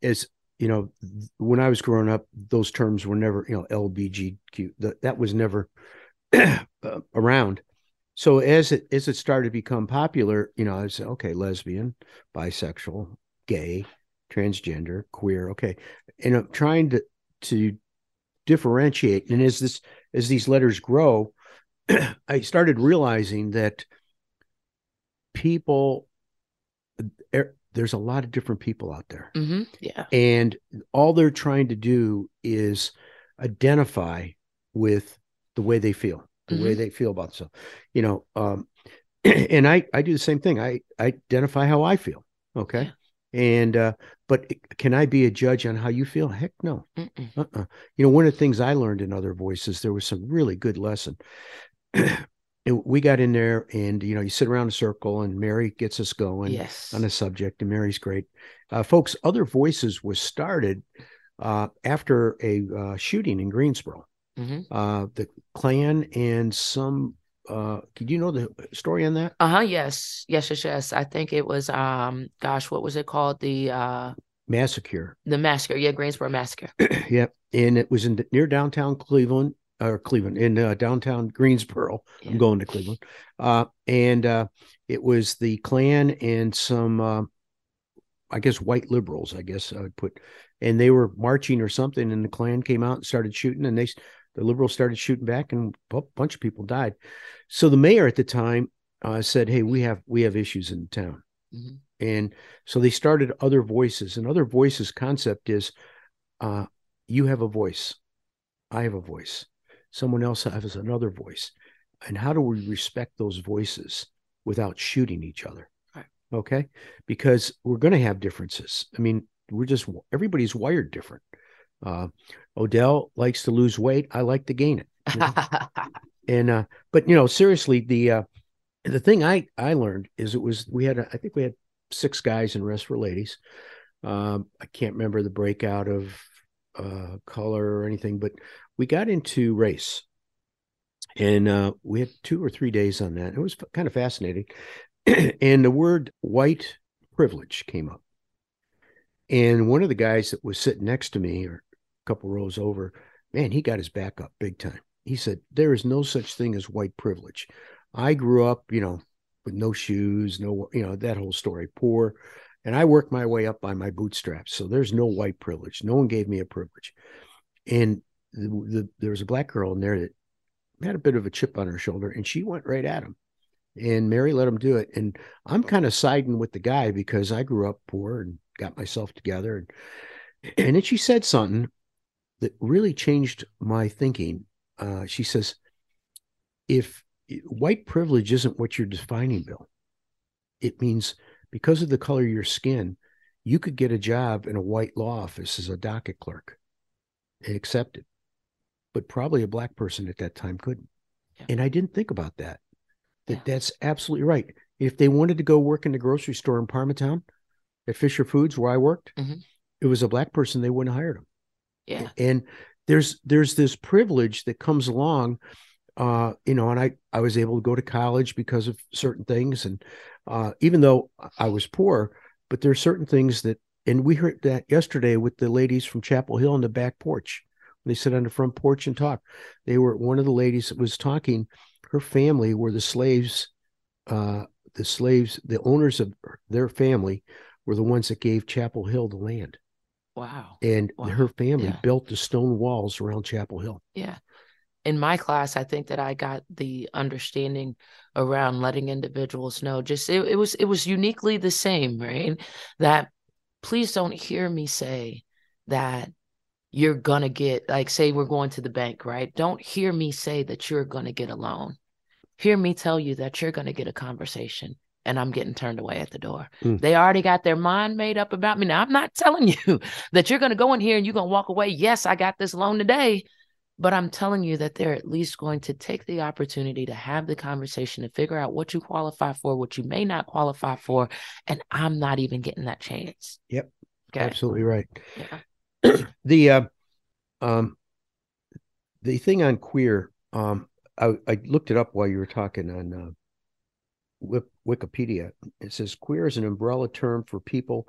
is you know when I was growing up, those terms were never you know LBGQ that that was never around. So as it as it started to become popular, you know, I said, okay, lesbian, bisexual, gay, transgender, queer, okay, and I'm trying to to differentiate. And as this as these letters grow, I started realizing that people er, there's a lot of different people out there hmm yeah and all they're trying to do is identify with the way they feel the way they feel about themselves you know um and i i do the same thing i, I identify how i feel okay and uh but can i be a judge on how you feel heck no Mm-mm. uh-uh. You know, one of the things I learned in other voices, there was some really good lesson. We got in there, and you know, you sit around a circle, and Mary gets us going yes on a subject, and Mary's great. Uh, folks, other voices was started uh, after a uh, shooting in Greensboro. Hmm Uh, the Klan and some. Uh, did you know the story on that? uh-huh yes yes yes yes i think it was um gosh what was it called the uh Massacre. the massacre yeah greensboro massacre yep, and it was in near downtown Cleveland or Cleveland in uh, downtown Greensboro. Yeah. I'm going to Cleveland. Uh, and uh, it was the Klan and some, uh, I guess, white liberals, I guess I would put, and they were marching or something, and the Klan came out and started shooting, and they, the liberals started shooting back, and a bunch of people died. So the mayor at the time uh, said, "Hey, we have we have issues in town," Mhm. and so they started other voices, and other voices concept is, uh, you have a voice, I have a voice. Someone else has another voice. And how do we respect those voices without shooting each other? Right. okay? Because we're going to have differences. I mean we're just everybody's wired different uh, odell likes to lose weight. I like to gain it you know? and uh but you know seriously the uh the thing i i learned is it was we had a, i think we had six guys and rest were ladies. Um i can't remember the breakout of uh color or anything but we got into race. And uh we had two or three days on that. It was kind of fascinating. And the word white privilege came up. And one of the guys that was sitting next to me or couple rows over man he got his back up big time. He said there is no such thing as white privilege. I grew up you know with no shoes no you know that whole story poor and i worked my way up by my bootstraps. So there's no white privilege. No one gave me a privilege. And the, the, there was a black girl in there that had a bit of a chip on her shoulder and she went right at him. And mary let him do it. And i'm kind of siding with the guy because i grew up poor and got myself together. And and then she said something that really changed my thinking uh, she says if white privilege isn't what you're defining bill it means because of the color of your skin you could get a job in a white law office as a docket clerk and accepted but probably a black person at that time couldn't Yeah. and i didn't think about that that Yeah. that's absolutely right if they wanted to go work in the grocery store in parmatown at fisher foods where i worked Mhm. it was a black person they wouldn't have hired them yeah and there's there's this privilege that comes along uh you know and i i was able to go to college because of certain things and uh even though i was poor but there are certain things that and we heard that yesterday with the ladies from chapel hill on the back porch They sit on the front porch and talk. They were one of the ladies that was talking. Her family were the slaves. Uh, the slaves, the owners of their family, were the ones that gave Chapel Hill the land, Wow. and Wow. her family Yeah. built the stone walls around Chapel Hill. Yeah. In my class, I think that I got the understanding around letting individuals know just it, it was it was uniquely the same, right? That please don't hear me say that you're gonna get like say we're going to the bank, right? Don't hear me say that you're gonna get a loan. Hear me tell you that you're gonna get a conversation and I'm getting turned away at the door. Mm. They already got their mind made up about me. Now I'm not telling you that you're gonna go in here and you're gonna walk away. Yes, I got this loan today. But I'm telling you that they're at least going to take the opportunity to have the conversation to figure out what you qualify for, what you may not qualify for. And I'm not even getting that chance. Yep. Okay. Absolutely right. Yeah. the uh, um, the thing on queer, um, I, I looked it up while you were talking on uh, Wikipedia. It says queer is an umbrella term for people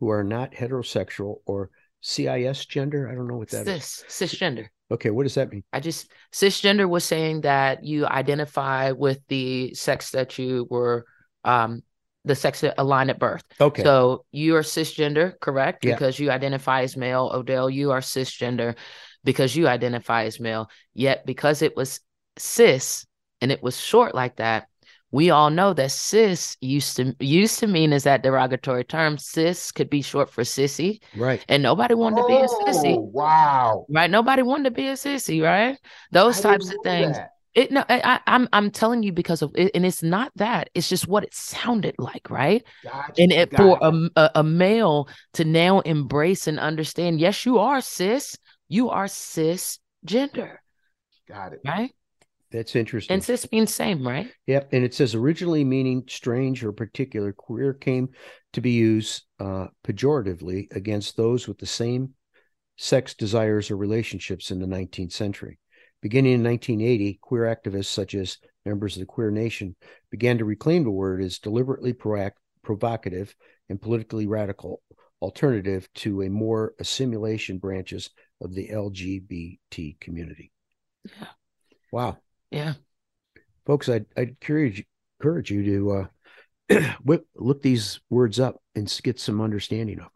who are not heterosexual or CIS gender. I don't know what that is. Cis, cisgender. Okay, what does that mean? I just cisgender was saying that you identify with the sex that you were um the sex aligned at birth. Okay, So you are cisgender, correct? Yeah. Because you identify as male. Odell, you are cisgender because you identify as male. Yet because it was cis and it was short like that, we all know that cis used to used to mean is that derogatory term. Cis could be short for sissy, right. and nobody wanted to be a Oh, sissy. wow. Right? Nobody wanted to be a sissy, right? Those I types of things. that. It no, I, I- I'm I'm telling you because of it, and it's not that. It's just what it sounded like, right? Gotcha, and it, for a a a male to now embrace and understand yes you are cis you are cisgender Got it. right That's interesting. and cis means same right Yep, and it says originally meaning strange or particular, queer came to be used uh, pejoratively against those with the same sex desires or relationships in the 19th century. Beginning in 1980, queer activists such as members of the Queer Nation began to reclaim the word as deliberately proac- provocative and politically radical alternative to a more assimilation branches of the LGBT community. Yeah. Wow yeah. Folks i'd, I'd encourage, encourage you to uh, whip, look these words up and get some understanding of them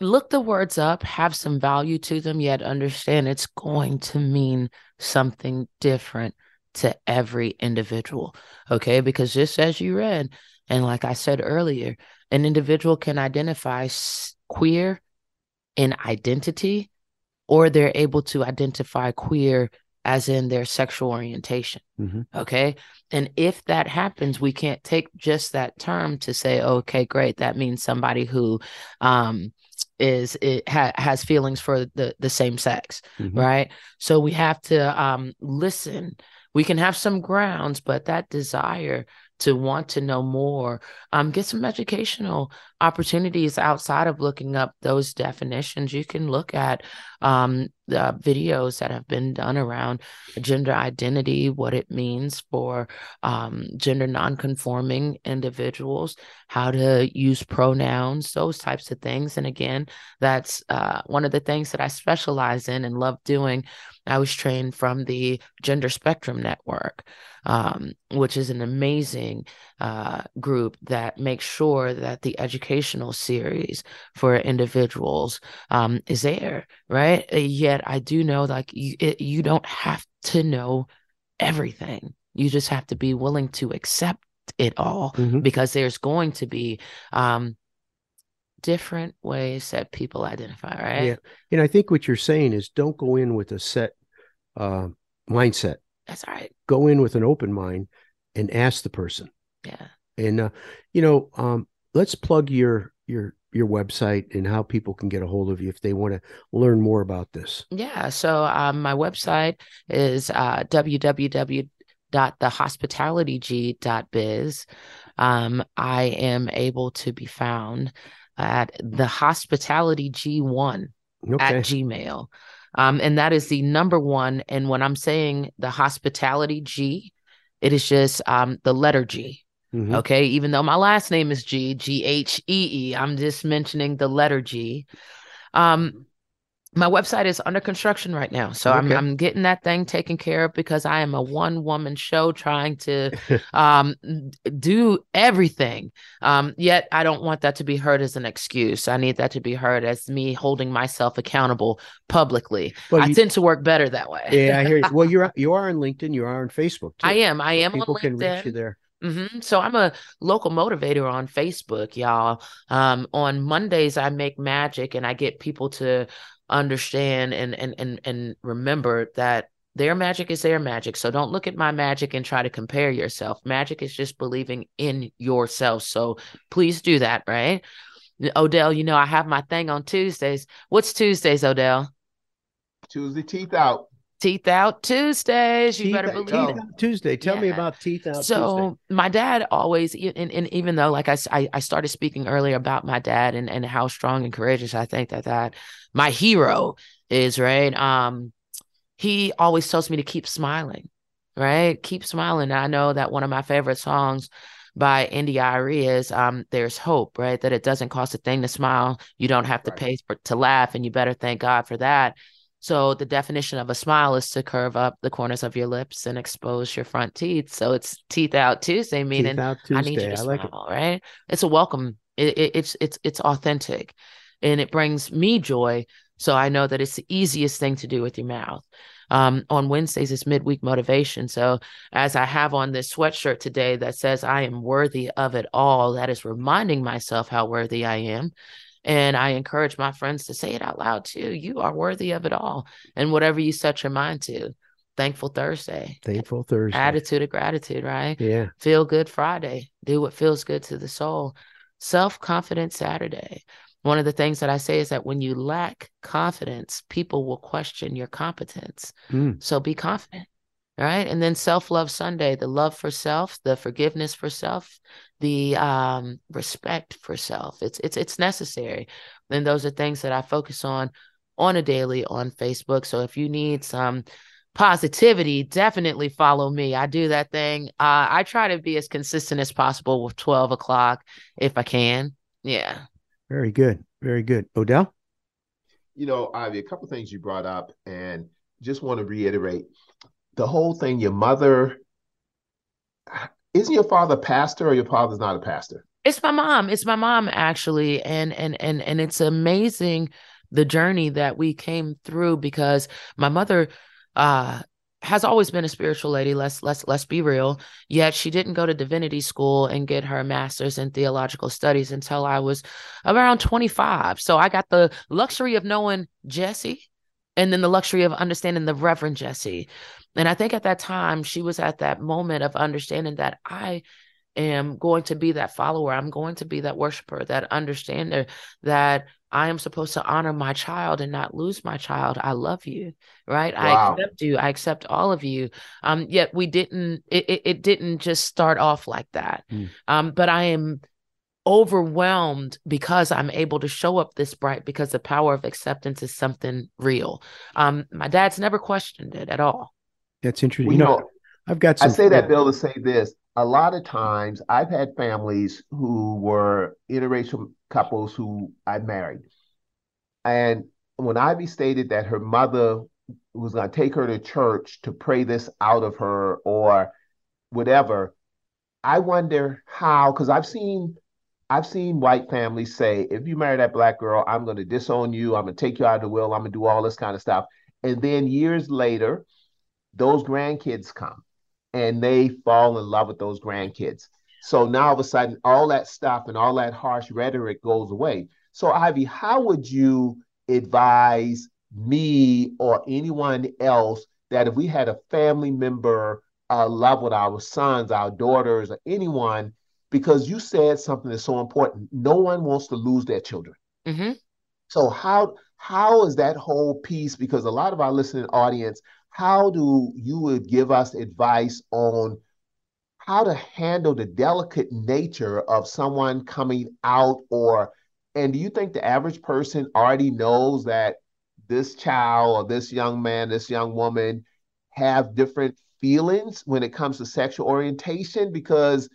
look the words up have some value to them yet understand it's going to mean something different to every individual okay? Because just as you read and like i said earlier an individual can identify queer in identity or they're able to identify queer as in their sexual orientation. Mhm. Okay. And if that happens, we can't take just that term to say, okay, great. That means somebody who um, is it ha- has feelings for the the same sex, Mhm. right? So we have to um, listen. We can have some grounds, but that desire to want to know more, um, get some educational opportunities outside of looking up those definitions. You can look at um, the videos that have been done around gender identity, what it means for um, gender nonconforming individuals, how to use pronouns, those types of things. And again, that's uh, one of the things that I specialize in and love doing. I was trained from the Gender Spectrum Network, um, which is an amazing uh, group that makes sure that the educational series for individuals um, is there, right? Uh, Yet I do know, like you, it, you don't have to know everything. You just have to be willing to accept it all Mhm. because there's going to be um, different ways that people identify, right? Yeah. And I think what you're saying is don't go in with a set uh, mindset. That's all right. Go in with an open mind and ask the person. Yeah. And uh, you know, um, let's plug your your your website and how people can get a hold of you if they want to learn more about this. Yeah. So um, my website is uh, www.thehospitalityg.biz. Um, I am able to be found at the hospitality G1 Okay. at Gmail. Um, and that is the number one. And when I'm saying the hospitality G, it is just um, the letter G. Mhm. Okay. Even though my last name is G, G H E E, I'm just mentioning the letter G. Um, my website is under construction right now so I'm, I'm getting that thing taken care of because i am a one woman show trying to um do everything um yet i don't want that to be heard as an excuse i need that to be heard as me holding myself accountable publicly Well, i you- tend to work better that way yeah, I hear you. Well, you're you are on LinkedIn. You are on Facebook. Too. i am i am People can reach you there. hmm So I'm a local motivator on Facebook, y'all. Um, on Mondays I make magic and I get people to understand and and and and remember that their magic is their magic. So don't look at my magic and try to compare yourself. Magic is just believing in yourself. So please do that, right? Odell, you know I have my thing on Tuesdays. What's Tuesdays, Odell? Tuesday teeth out. Teeth out Tuesdays. You Teeth better believe it. Out Tuesday. Tell me about Teeth Out so Tuesday. my dad always and, and even though like I, I started speaking earlier about my dad and and how strong and courageous i think that that my hero is right um he always tells me to keep smiling right keep smiling i know that one of my favorite songs by India.Arie is um there's hope right that it doesn't cost a thing to smile you don't have to Right. pay for to laugh and you better thank god for that so the definition of a smile is to curve up the corners of your lips and expose your front teeth. So it's teeth out Tuesday, meaning Out I need you to I like it. smile, right? It's a welcome. It, it, it's it's it's authentic, and it brings me joy. So I know that it's the easiest thing to do with your mouth. Um, on Wednesdays is midweek motivation. So as I have on this sweatshirt today that says I am worthy of it all, that is reminding myself how worthy I am. And I encourage my friends to say it out loud too. You are worthy of it all. And whatever you set your mind to. Thankful Thursday. Thankful Thursday. Attitude of gratitude, right? Yeah. Feel good Friday. Do what feels good to the soul. Self confident Saturday. One of the things that I say is that when you lack confidence, people will question your competence. Mm. So be confident. Right. And then self love Sunday, the love for self, the forgiveness for self, the um, respect for self. It's it's it's necessary. And those are things that I focus on on a daily on Facebook. So if you need some positivity, definitely follow me. I do that thing. Uh, I try to be as consistent as possible with 12 o'clock if I can. Yeah. Very good. Very good. Odell? You know, Ivy, a couple things you brought up, and just want to reiterate the whole thing. Your mother isn't your father a pastor, or your father's not a pastor? It's my mom. It's my mom actually. And and and and it's amazing the journey that we came through because my mother uh has always been a spiritual lady. Let's let's let's be real. Yet she didn't go to divinity school and get her master's in theological studies until I was around 25. So I got the luxury of knowing Jesse and then the luxury of understanding the Reverend Jesse. And I think at that time she was at that moment of understanding that I am going to be that follower. I'm going to be that worshiper, that understander, that I am supposed to honor my child and not lose my child. I love you, right? I accept you. I accept all of you. Um, yet we didn't. It, it, it didn't just start off like that. Mm. Um, but I am overwhelmed because I'm able to show up this bright because the power of acceptance is something real. Um, my dad's never questioned it at all. That's interesting. You know, know, I've got I say that, Bill, to say this. A lot of times, I've had families who were interracial couples who I married. And when Ivy stated that her mother was going to take her to church to pray this out of her or whatever, I wonder how, because I've seen I've seen white families say, if you marry that black girl, I'm going to disown you. I'm going to take you out of the will. I'm going to do all this kind of stuff. And then years later, those grandkids come and they fall in love with those grandkids. So now all of a sudden, all that stuff and all that harsh rhetoric goes away. So, Ivy, how would you advise me or anyone else that if we had a family member uh, love with our sons, our daughters, or anyone, because you said something that's so important, no one wants to lose their children. hmm So how how is that whole piece? Because a lot of our listening audience, how do you would give us advice on how to handle the delicate nature of someone coming out or and do you think the average person already knows that this child or this young man, this young woman have different feelings when it comes to sexual orientation? Because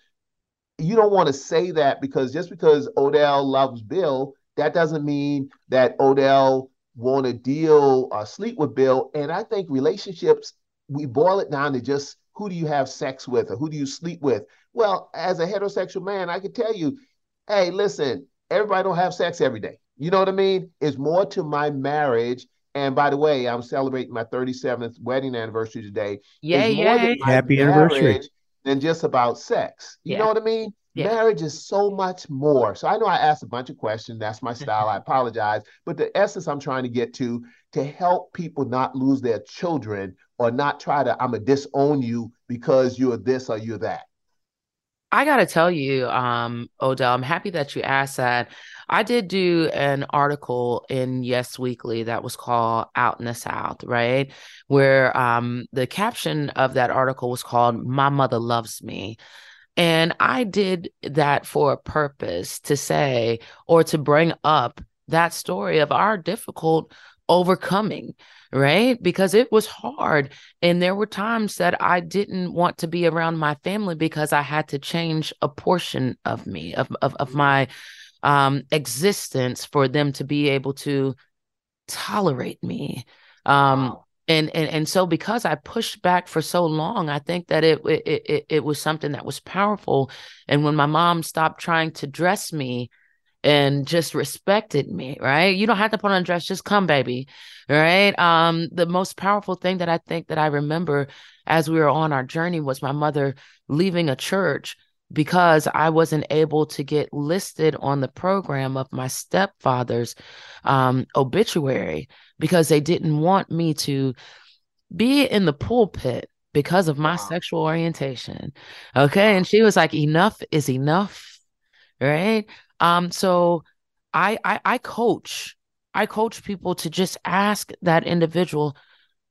you don't want to say that because just because Odell loves Bill, that doesn't mean that Odell want to deal or sleep with Bill. And I think relationships, we boil it down to just who do you have sex with or who do you sleep with? Well, as a heterosexual man, I can tell you, hey, listen, everybody don't have sex every day. You know what I mean? It's more to my marriage. And by the way, I'm celebrating my 37th wedding anniversary today. Yeah, yeah. Happy anniversary. Than just about sex. You Yeah. know what I mean? Yeah. Marriage is so much more. So I know I asked a bunch of questions. That's my style. I apologize. But the essence I'm trying to get to to help people not lose their children or not try to, I'm going to disown you because you're this or you're that. I gotta tell you, um, Odell, I'm happy that you asked that. I did do an article in Yes Weekly that was called Out in the South, right? Where um the caption of that article was called My Mother Loves Me. And I did that for a purpose to say or to bring up that story of our difficult overcoming, right? Because it was hard. And there were times that I didn't want to be around my family because I had to change a portion of me, of, of, of my um, existence for them to be able to tolerate me. Um, Wow. And, and and so because I pushed back for so long, I think that it it it, it was something that was powerful. And when my mom stopped trying to dress me and just respected me, right? You don't have to put on a dress, just come, baby. Right. Um, the most powerful thing that I think that I remember as we were on our journey was my mother leaving a church because I wasn't able to get listed on the program of my stepfather's um, obituary because they didn't want me to be in the pulpit because of my Wow. sexual orientation. Okay. And she was like, enough is enough. Right. Um, so I, I I coach, I coach people to just ask that individual,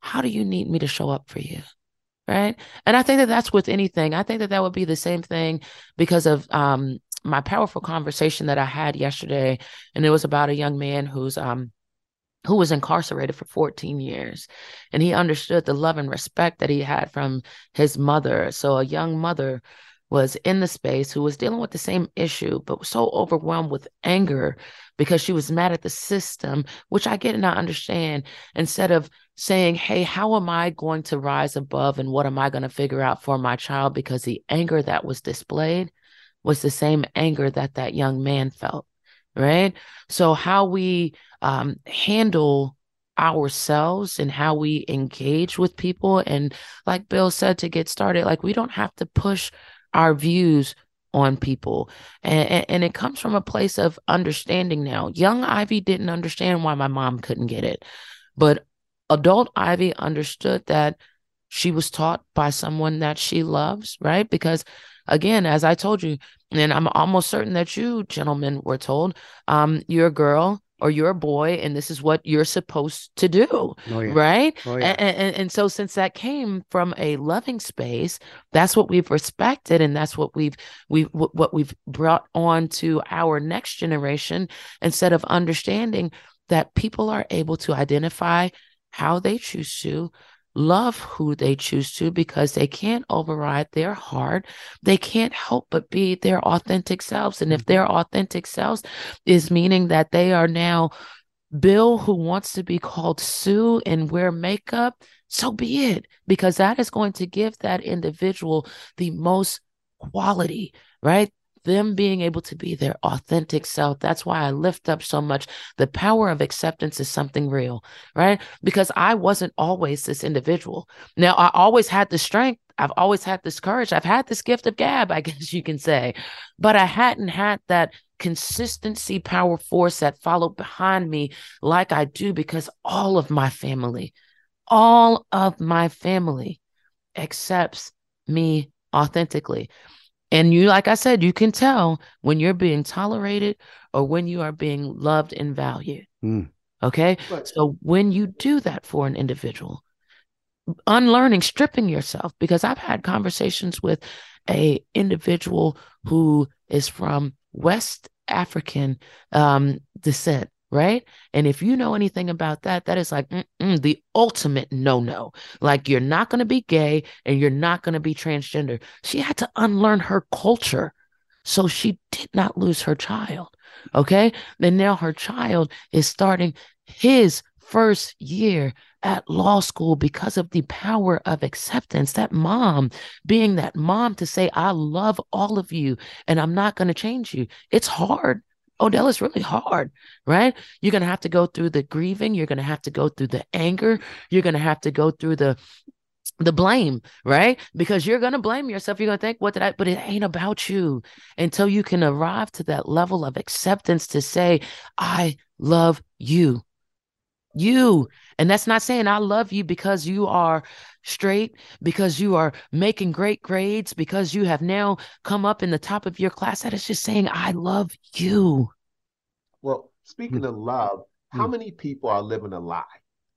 how do you need me to show up for you? Right. And I think that that's with anything. I think that that would be the same thing because of um my powerful conversation that I had yesterday. And it was about a young man who's um who was incarcerated for 14 years and he understood the love and respect that he had from his mother. So a young mother was in the space who was dealing with the same issue but was so overwhelmed with anger because she was mad at the system which i get and i understand instead of saying hey how am i going to rise above and what am i going to figure out for my child? because the anger that was displayed was the same anger that that young man felt right? So how we um, handle ourselves and how we engage with people. And like Bill said, to get started, like we don't have to push our views on people. And, and, it comes from a place of understanding now. Young Ivy didn't understand why my mom couldn't get it, but adult Ivy understood that she was taught by someone that she loves, right? Because again, as I told you, and I'm almost certain that you gentlemen were told, um, a girl or you're a boy, and this is what you're supposed to do, Oh, yeah. right? Oh, yeah. And, and and so since that came from a loving space, that's what we've respected, and that's what we've we what we've brought on to our next generation. Instead of understanding that people are able to identify how they choose to love who they choose to because they can't override their heart they can't help but be their authentic selves and if mm-hmm. their authentic selves is meaning that they are now Bill who wants to be called Sue and wear makeup, so be it, because that is going to give that individual the most quality, right? Them being able to be their authentic self. That's why I lift up so much. The power of acceptance is something real, right? Because I wasn't always this individual. Now, I always had the strength. I've always had this courage. I've had this gift of gab, I guess you can say, but I hadn't had that consistency, power, force that followed behind me like I do because all of my family, all of my family accepts me authentically. And you, like I said, you can tell when you're being tolerated or when you are being loved and valued. Mm. Okay. But So when you do that for an individual, unlearning, stripping yourself, because I've had conversations with a individual who is from West African um, descent, right? And if you know anything about that, that is like the ultimate no no. Like you're not going to be gay and you're not going to be transgender. She had to unlearn her culture so she did not lose her child. Okay. And now her child is starting his first year at law school because of the power of acceptance. That mom being that mom to say, I love all of you and I'm not going to change you. It's hard. Oh, Odell is really hard, right? You're going to have to go through the grieving. You're going to have to go through the anger. You're going to have to go through the the blame, right? Because you're going to blame yourself. You're going to think, what did I, but it ain't about you until you can arrive to that level of acceptance to say, I love you you. And that's not saying I love you because you are straight, because you are making great grades, because you have now come up in the top of your class. That is just saying I love you. Well, speaking mm. of love, how mm. many people are living a lie?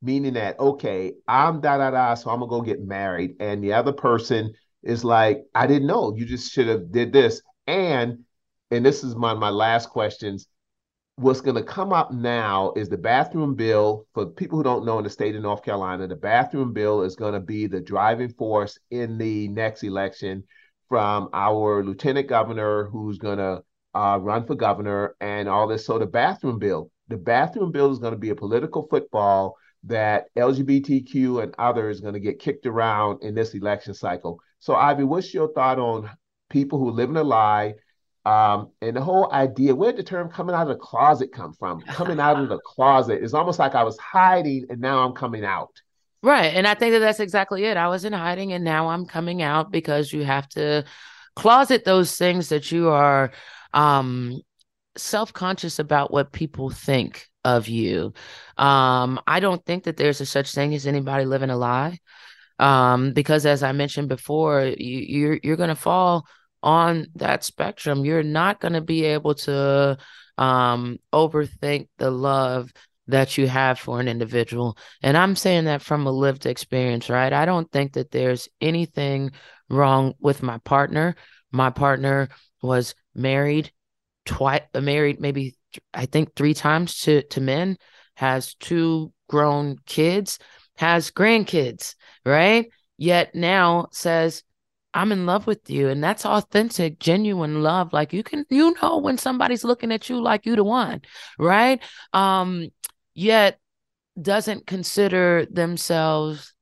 Meaning that, okay, I'm da da da, so I'm gonna go get married. And the other person is like, I didn't know. You just should have did this. And and this is my my last questions what's going to come up now is the bathroom bill. For people who don't know, in the state of North Carolina, the bathroom bill is going to be the driving force in the next election from our lieutenant governor, who's going to uh, run for governor, and all this. So, the bathroom bill, the bathroom bill is going to be a political football that LGBTQ and others are going to get kicked around in this election cycle. So, Ivy, what's your thought on people who live in a lie? Um, and the whole idea, where did the term coming out of the closet come from? Coming out of the closet is almost like I was hiding and now I'm coming out. Right. And I think that that's exactly it. I was in hiding and now I'm coming out because you have to closet those things that you are um, self conscious about what people think of you. Um, I don't think that there's a such thing as anybody living a lie. Um, because as I mentioned before, you, you're you're gonna fall on that spectrum, you're not going to be able to um, overthink the love that you have for an individual. And I'm saying that from a lived experience, right? I don't think that there's anything wrong with my partner. My partner was married twice, married maybe I think three times to to men, has two grown kids, has grandkids, right? Yet now says I'm in love with you. And that's authentic, genuine love. Like you can, you know, when somebody's looking at you like you the one, right? Um, yet doesn't consider themselves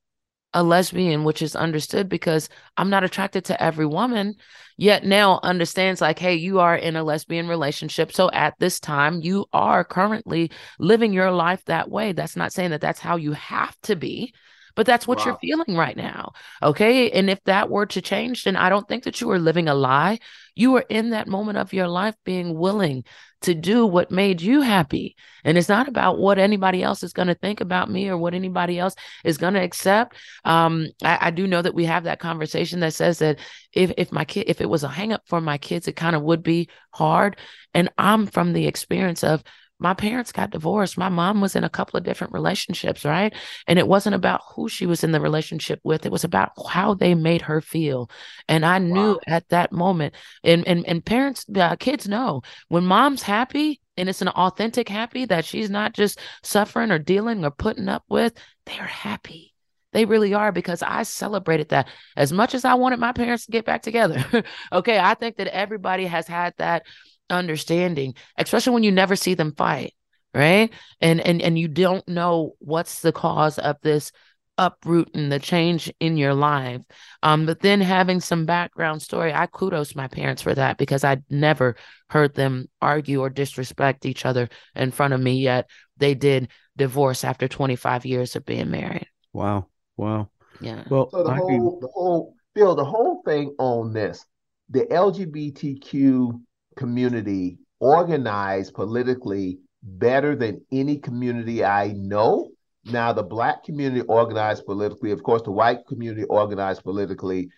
a lesbian, which is understood because I'm not attracted to every woman, yet now understands like, hey, you are in a lesbian relationship. So at this time, you are currently living your life that way. That's not saying that that's how you have to be, but that's what wow. you're feeling right now. Okay. And if that were to change, then I don't think that you are living a lie. You are in that moment of your life being willing to do what made you happy. And it's not about what anybody else is going to think about me or what anybody else is going to accept. Um, I, I, do know that we have that conversation that says that if, if my kid, if it was a hangup for my kids, it kind of would be hard. And I'm from the experience of my parents got divorced. My mom was in a couple of different relationships, right? And it wasn't about who she was in the relationship with. It was about how they made her feel. And I knew wow. at that moment, and and and parents, uh, kids know when mom's happy and it's an authentic happy that she's not just suffering or dealing or putting up with, they are happy. They really are because I celebrated that as much as I wanted my parents to get back together. okay, I think that everybody has had that understanding, especially when you never see them fight, right? And and and you don't know what's the cause of this uprooting the change in your life. Um, but then having some background story, I kudos my parents for that because I never heard them argue or disrespect each other in front of me. Yet they did divorce after 25 years of being married. Wow. Wow. Yeah. Well, so the I whole, the whole, Bill, the whole thing on this, the LGBTQ community organized politically better than any community I know. Now, the black community organized politically, of course, the white community organized politically.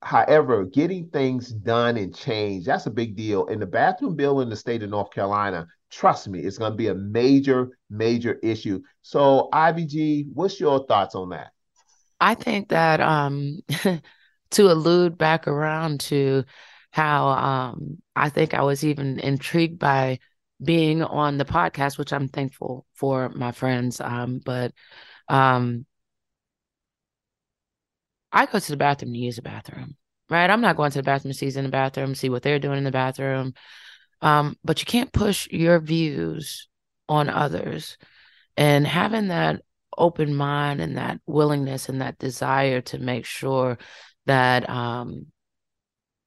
However, getting things done and change, that's a big deal. And the bathroom bill in the state of North Carolina, trust me, it's going to be a major, major issue. So, Ivy G, what's your thoughts on that? I think that um, to allude back around to how um, I think I was even intrigued by being on the podcast, which I'm thankful for my friends. Um, but um, I go to the bathroom to use the bathroom, right? I'm not going to the bathroom to see in the bathroom, see what they're doing in the bathroom. Um, but you can't push your views on others. and having that open mind and that willingness and that desire to make sure that um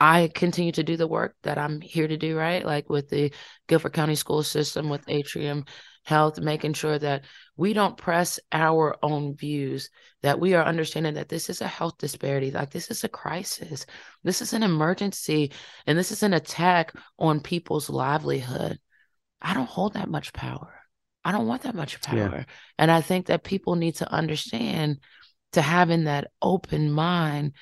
I continue to do the work that I'm here to do, right? Like with the Guilford County school system, with Atrium Health, making sure that we don't press our own views, that we are understanding that this is a health disparity, like this is a crisis, this is an emergency, and this is an attack on people's livelihood. I don't hold that much power. I don't want that much power. Yeah. And I think that people need to understand to having that open mind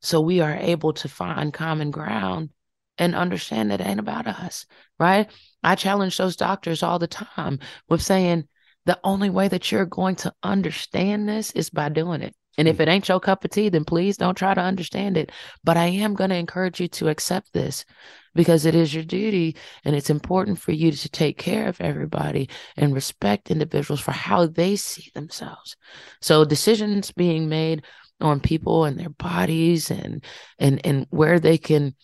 so we are able to find common ground and understand that it ain't about us, right? I challenge those doctors all the time with saying the only way that you're going to understand this is by doing it. And if hmm. it ain't your cup of tea, then please don't try to understand it. But I am going to encourage you to accept this because it is your duty and it's important for you to take care of everybody and respect individuals for how they see themselves. So decisions being made on people and their bodies and and and where they can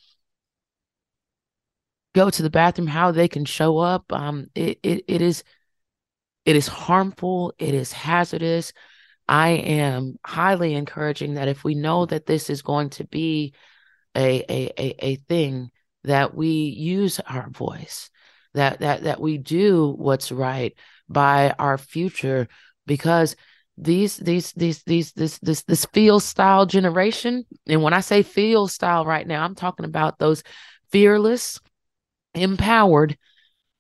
go to the bathroom how they can show up. Um it it, it is it is harmful. It is hazardous. I am highly encouraging that if we know that this is going to be a a a, a thing that we use our voice that that that we do what's right by our future because these these these these this this this feel style generation. And when i say feel style right now i'm talking about those fearless empowered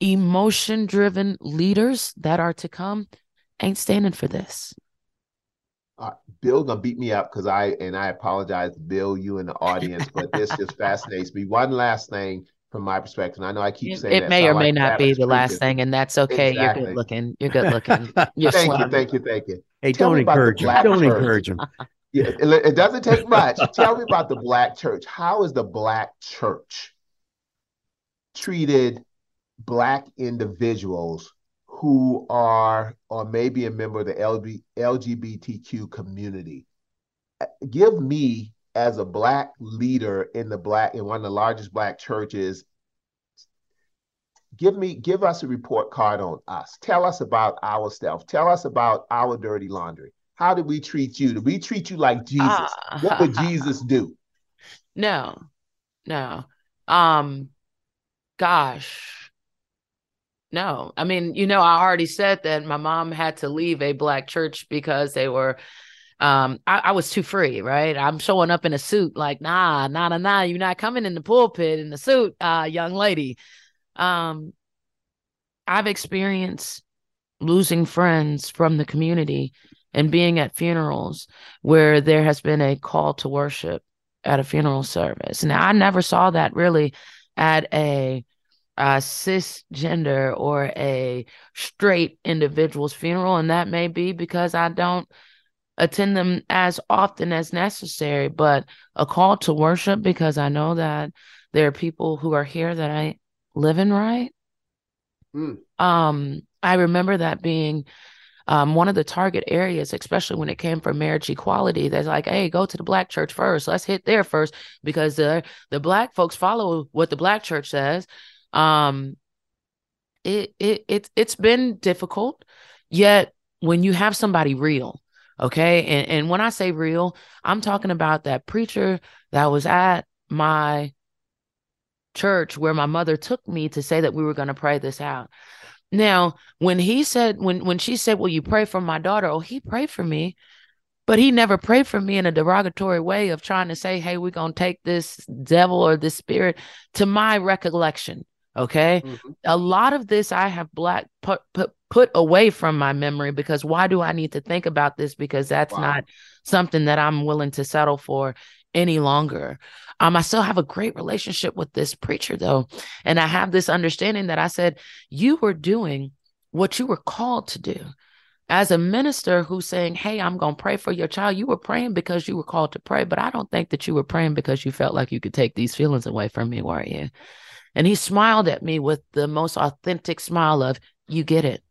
emotion driven leaders that are to come. Ain't standing for this. Uh, bill gonna beat me up because i and i apologize bill you in the audience but this just fascinates me. One last thing from my perspective. And I know I keep saying it may or may like not be the last thing, and that's okay. Exactly. You're good looking. You're good looking. You're thank you, thank you, thank you. Hey, Tell don't encourage him. Don't church. encourage him. Yeah, it, it doesn't take much. Tell me about the black church. How is the black church treated black individuals who are or maybe a member of the LB, LGBTQ community? Uh, give me as a black leader in the black in one of the largest black churches give me give us a report card on us. Tell us about our stuff tell us about our dirty laundry. How did we treat you? Did we treat you like jesus? Uh, what would jesus do? No no. Um gosh. No. I mean you know i already said that my mom had to leave a black church because they were um I, I, was too free right? I'm showing up in a suit like nah nah nah nah you're not coming in the pulpit in the suit uh young lady. Um i've experienced losing friends from the community and being at funerals where there has been a call to worship at a funeral service. Now i never saw that really at a a cisgender or a straight individual's funeral and that may be because i don't attend them as often as necessary, but a call to worship because I know that there are people who are here that I live in right. Mm. Um, I remember that being um, one of the target areas, especially when it came for marriage equality. That's like, hey, go to the black church first. Let's hit there first because the the black folks follow what the black church says. Um, it it it it's been difficult, yet when you have somebody real Okay. And, and when I say real, I'm talking about that preacher that was at my church where my mother took me to say that we were going to pray this out. Now, when he said, when when she said, Will you pray for my daughter? Oh, he prayed for me, but he never prayed for me in a derogatory way of trying to say, Hey, we're gonna take this devil or this spirit to my recollection. Okay. Mm-hmm. A lot of this I have black put, put put away from my memory because why do I need to think about this? Because that's wow. not something that I'm willing to settle for any longer. Um, I still have a great relationship with this preacher though. And I have this understanding that I said, you were doing what you were called to do. As a minister who's saying, Hey, I'm going to pray for your child, you were praying because you were called to pray, but I don't think that you were praying because you felt like you could take these feelings away from me, were you? And he smiled at me with the most authentic smile of, You get it,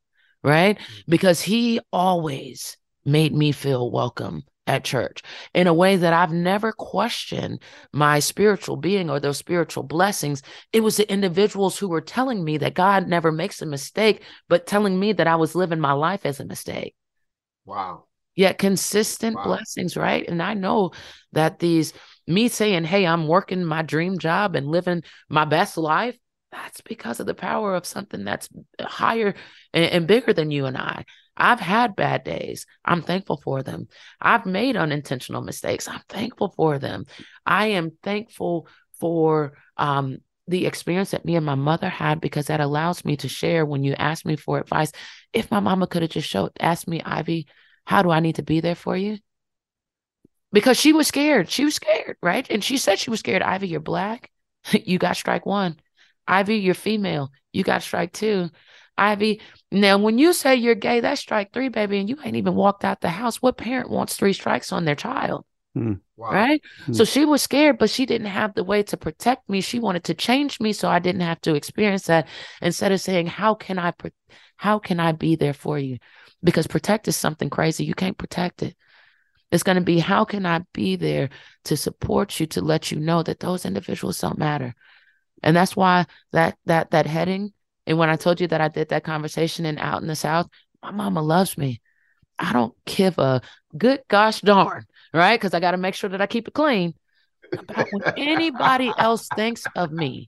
right? Mm-hmm. Because he always made me feel welcome at church in a way that I've never questioned my spiritual being or those spiritual blessings. It was the individuals who were telling me that God never makes a mistake, but telling me that I was living my life as a mistake. Wow. Yet consistent wow. blessings, right? And I know that these, me saying, Hey, I'm working my dream job and living my best life, that's because of the power of something that's higher and, and bigger than you and I. I've had bad days. I'm thankful for them. I've made unintentional mistakes. I'm thankful for them. I am thankful for um, the experience that me and my mother had because that allows me to share when you ask me for advice. If my mama could have just showed, asked me, Ivy, how do I need to be there for you? Because she was scared. She was scared, right? And she said she was scared. Ivy, you're black. you got strike one. Ivy, you're female. You got strike two. Ivy, now when you say you're gay, that's strike three, baby, and you ain't even walked out the house. What parent wants three strikes on their child? Mm. Wow. Right. Mm. So she was scared, but she didn't have the way to protect me. She wanted to change me so I didn't have to experience that. Instead of saying, How can I pro- how can I be there for you? Because protect is something crazy. You can't protect it. It's going to be how can I be there to support you, to let you know that those individuals don't matter. And that's why that that that heading and when I told you that I did that conversation and out in the South, my mama loves me. I don't give a good gosh darn, right? Because I got to make sure that I keep it clean about what anybody else thinks of me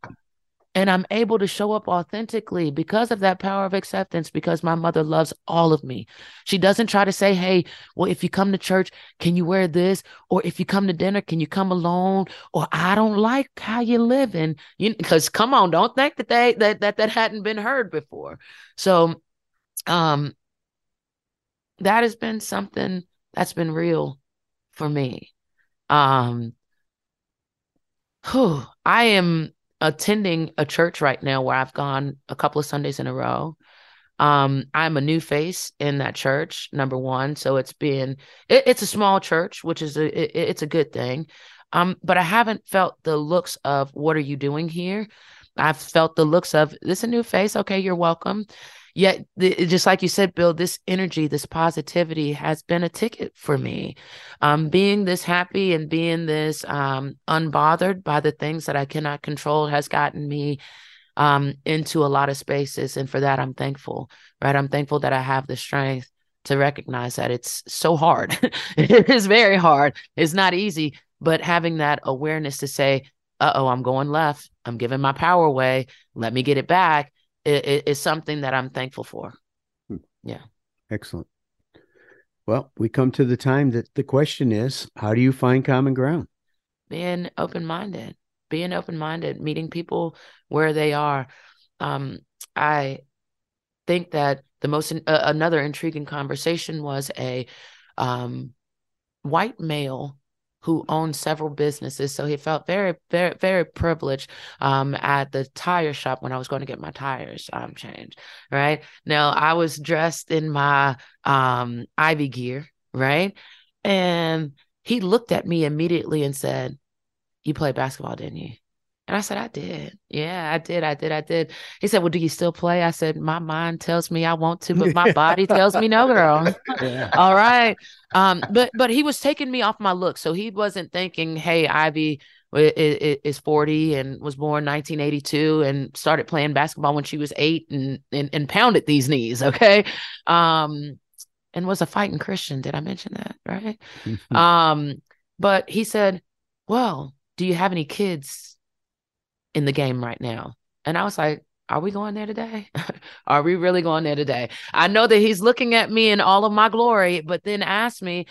and I'm able to show up authentically because of that power of acceptance because my mother loves all of me. She doesn't try to say, "Hey, well if you come to church, can you wear this?" or "If you come to dinner, can you come alone?" or "I don't like how you're living." You cuz come on, don't think that they that that that hadn't been heard before. So um that has been something that's been real for me. Um whew, I am attending a church right now where I've gone a couple of Sundays in a row. Um, I'm a new face in that church, number one. So it's been it, it's a small church, which is a it, it's a good thing. Um, but I haven't felt the looks of what are you doing here? I've felt the looks of this a new face. Okay, you're welcome. Yet, just like you said, Bill, this energy, this positivity has been a ticket for me. Um, being this happy and being this um, unbothered by the things that I cannot control has gotten me um, into a lot of spaces. And for that, I'm thankful, right? I'm thankful that I have the strength to recognize that it's so hard. it is very hard. It's not easy, but having that awareness to say, uh oh, I'm going left. I'm giving my power away. Let me get it back is something that I'm thankful for. Hmm. Yeah. Excellent. Well, we come to the time that the question is how do you find common ground? Being open minded, being open minded, meeting people where they are. Um, I think that the most uh, another intriguing conversation was a um, white male who owned several businesses. So he felt very, very, very privileged um, at the tire shop when I was going to get my tires um, changed. Right now, I was dressed in my um, Ivy gear, right, and he looked at me immediately and said, "You play basketball, didn't you?" And I said, I did. Yeah, I did. I did. I did. He said, Well, do you still play? I said, My mind tells me I want to, but my body tells me no, girl. Yeah. All right. Um, but but he was taking me off my look. So he wasn't thinking, Hey, Ivy is 40 and was born 1982 and started playing basketball when she was eight and, and, and pounded these knees. Okay. Um, and was a fighting Christian. Did I mention that? Right. um, but he said, Well, do you have any kids in the game right now. And I was like, are we going there today? are we really going there today? I know that he's looking at me in all of my glory, but then asked me,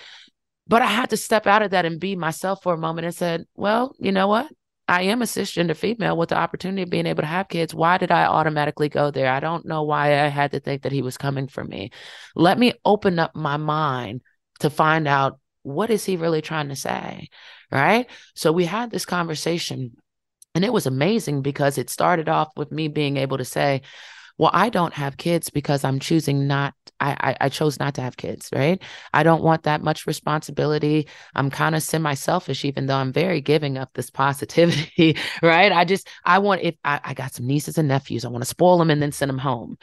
but I had to step out of that and be myself for a moment and said, well, you know what? I am a cisgender female with the opportunity of being able to have kids. Why did I automatically go there? I don't know why I had to think that he was coming for me. Let me open up my mind to find out what is he really trying to say, right? So we had this conversation and it was amazing because it started off with me being able to say, well, I don't have kids because I'm choosing not, I, I, I chose not to have kids, right? I don't want that much responsibility. I'm kind of semi selfish, even though I'm very giving up this positivity, right? I just, I want, if I, I got some nieces and nephews, I want to spoil them and then send them home.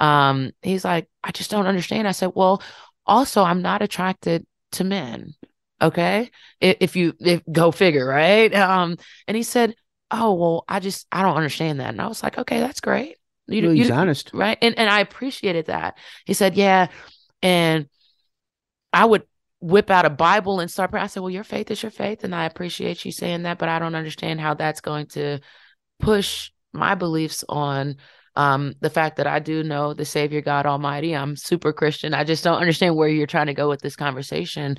Um, he's like, I just don't understand. I said, well, also, I'm not attracted to men. Okay. If, if you if go figure, right? Um, and he said, Oh, well, I just I don't understand that. And I was like, Okay, that's great. You, well, he's you, honest. Right. And and I appreciated that. He said, Yeah. And I would whip out a Bible and start praying. I said, Well, your faith is your faith. And I appreciate you saying that, but I don't understand how that's going to push my beliefs on um, the fact that I do know the Savior God Almighty. I'm super Christian. I just don't understand where you're trying to go with this conversation.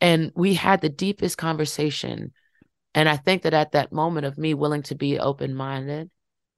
And we had the deepest conversation. And I think that at that moment of me willing to be open minded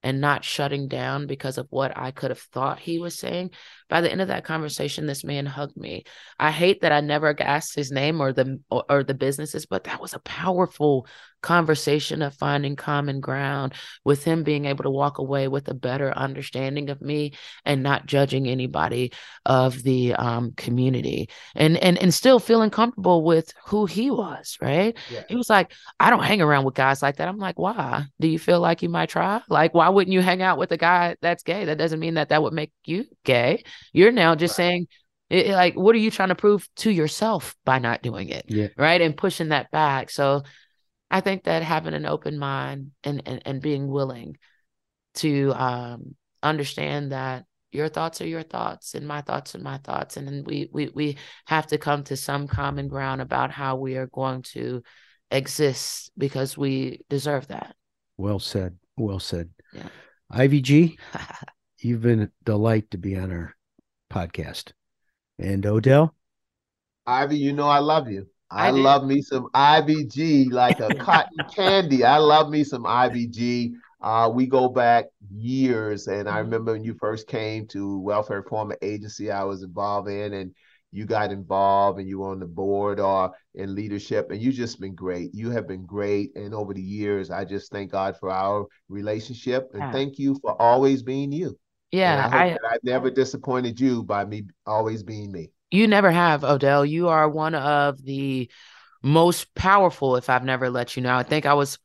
and not shutting down because of what I could have thought he was saying. By the end of that conversation, this man hugged me. I hate that I never asked his name or the or, or the businesses, but that was a powerful conversation of finding common ground with him being able to walk away with a better understanding of me and not judging anybody of the um, community. And and and still feeling comfortable with who he was right? Yeah. he was like i don't hang around with guys like that. I'm like why? Do you feel like you might try? Like why wouldn't you hang out with a guy that's gay? That doesn't mean that that would make you gay you're now just right. saying it, like what are you trying to prove to yourself by not doing it yeah. right? And pushing that back. So I think that having an open mind and and, and being willing to um, understand that your thoughts are your thoughts and my thoughts are my thoughts. And then we we we have to come to some common ground about how we are going to exist because we deserve that. Well said. Well said. Yeah. Ivy g you've been a delight to be on our podcast and odell ivy you know i love you I, I love me some Ivy G like a cotton candy. I love me some Ivy G. Uh, we go back years, and I mm-hmm. remember when you first came to Welfare Reform Agency, I was involved in, and you got involved, and you were on the board or in leadership, and you just been great. You have been great, and over the years, I just thank God for our relationship, and yeah. thank you for always being you. Yeah, I, I, I never disappointed you by me always being me. You never have, Odell. You are one of the most powerful, if I've never let you know. I think I was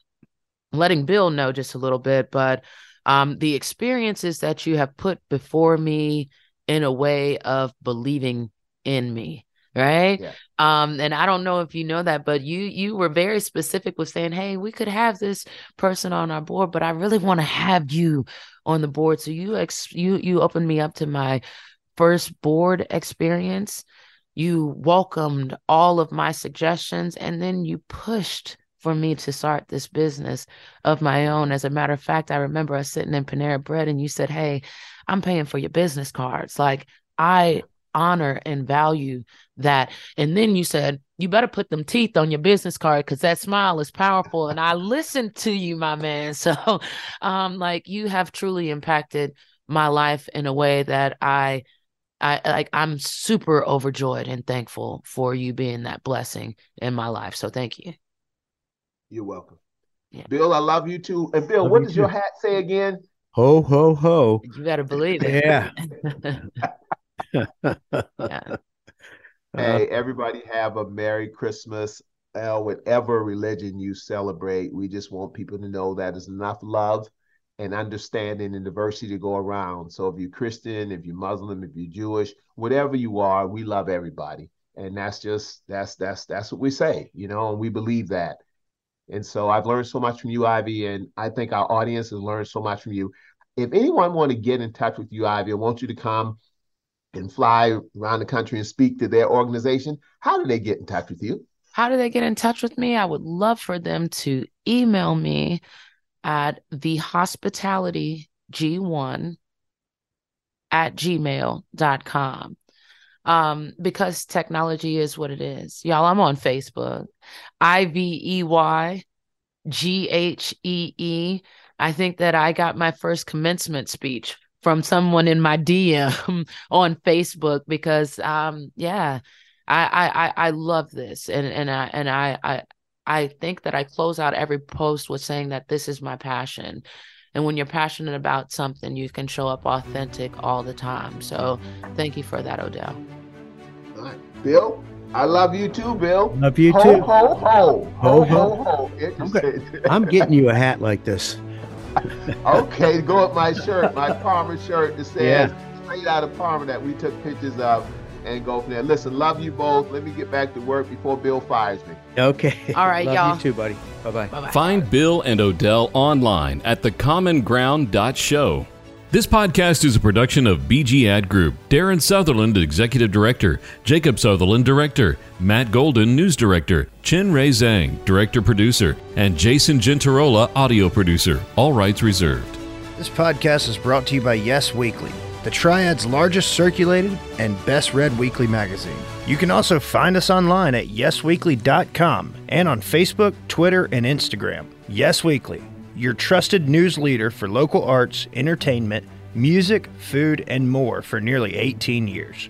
letting Bill know just a little bit, but um, the experiences that you have put before me in a way of believing in me right yeah. um and i don't know if you know that but you you were very specific with saying hey we could have this person on our board but i really want to have you on the board so you ex you you opened me up to my first board experience, you welcomed all of my suggestions and then you pushed for me to start this business of my own. As a matter of fact, I remember us sitting in Panera Bread and you said, Hey, I'm paying for your business cards. Like, I honor and value that. And then you said, You better put them teeth on your business card because that smile is powerful. And I listened to you, my man. So, um, like, you have truly impacted my life in a way that I I like I'm super overjoyed and thankful for you being that blessing in my life. So thank you. You're welcome. Yeah. Bill, I love you too. And Bill, love what does too. your hat say again? Ho ho ho. You gotta believe it. Yeah. yeah. Hey, everybody have a Merry Christmas. Uh, whatever religion you celebrate, we just want people to know that there's enough love and understanding and diversity to go around. So if you're Christian, if you're Muslim, if you're Jewish, whatever you are, we love everybody. And that's just that's that's that's what we say, you know, and we believe that. And so I've learned so much from you, Ivy, and I think our audience has learned so much from you. If anyone want to get in touch with you, Ivy, I want you to come and fly around the country and speak to their organization. How do they get in touch with you? How do they get in touch with me? I would love for them to email me at the hospitality g1 at gmail.com um because technology is what it is y'all i'm on facebook i-v-e-y g-h-e-e i think that i got my first commencement speech from someone in my dm on facebook because um yeah I, I i love this and and i and i i I think that I close out every post with saying that this is my passion. And when you're passionate about something, you can show up authentic all the time. So thank you for that, Odell. All right. Bill, I love you too, Bill. Love you ho, too. Ho, ho, ho, ho, ho, ho. I'm, I'm getting you a hat like this. okay, go up my shirt, my Parma shirt that says yeah. straight out of Parma that we took pictures of and go from there. Listen, love you both. Let me get back to work before Bill fires me. Okay. All right, Love y'all. you too, buddy. Bye bye. Bye bye. Find Bill and Odell online at thecommonground.show. This podcast is a production of BG Ad Group. Darren Sutherland, Executive Director. Jacob Sutherland, Director. Matt Golden, News Director. Chin Ray Zhang, Director Producer. And Jason Gentarola, Audio Producer. All rights reserved. This podcast is brought to you by Yes Weekly, the Triad's largest circulated and best read weekly magazine. You can also find us online at yesweekly.com and on Facebook, Twitter, and Instagram. Yes Weekly, your trusted news leader for local arts, entertainment, music, food, and more for nearly 18 years.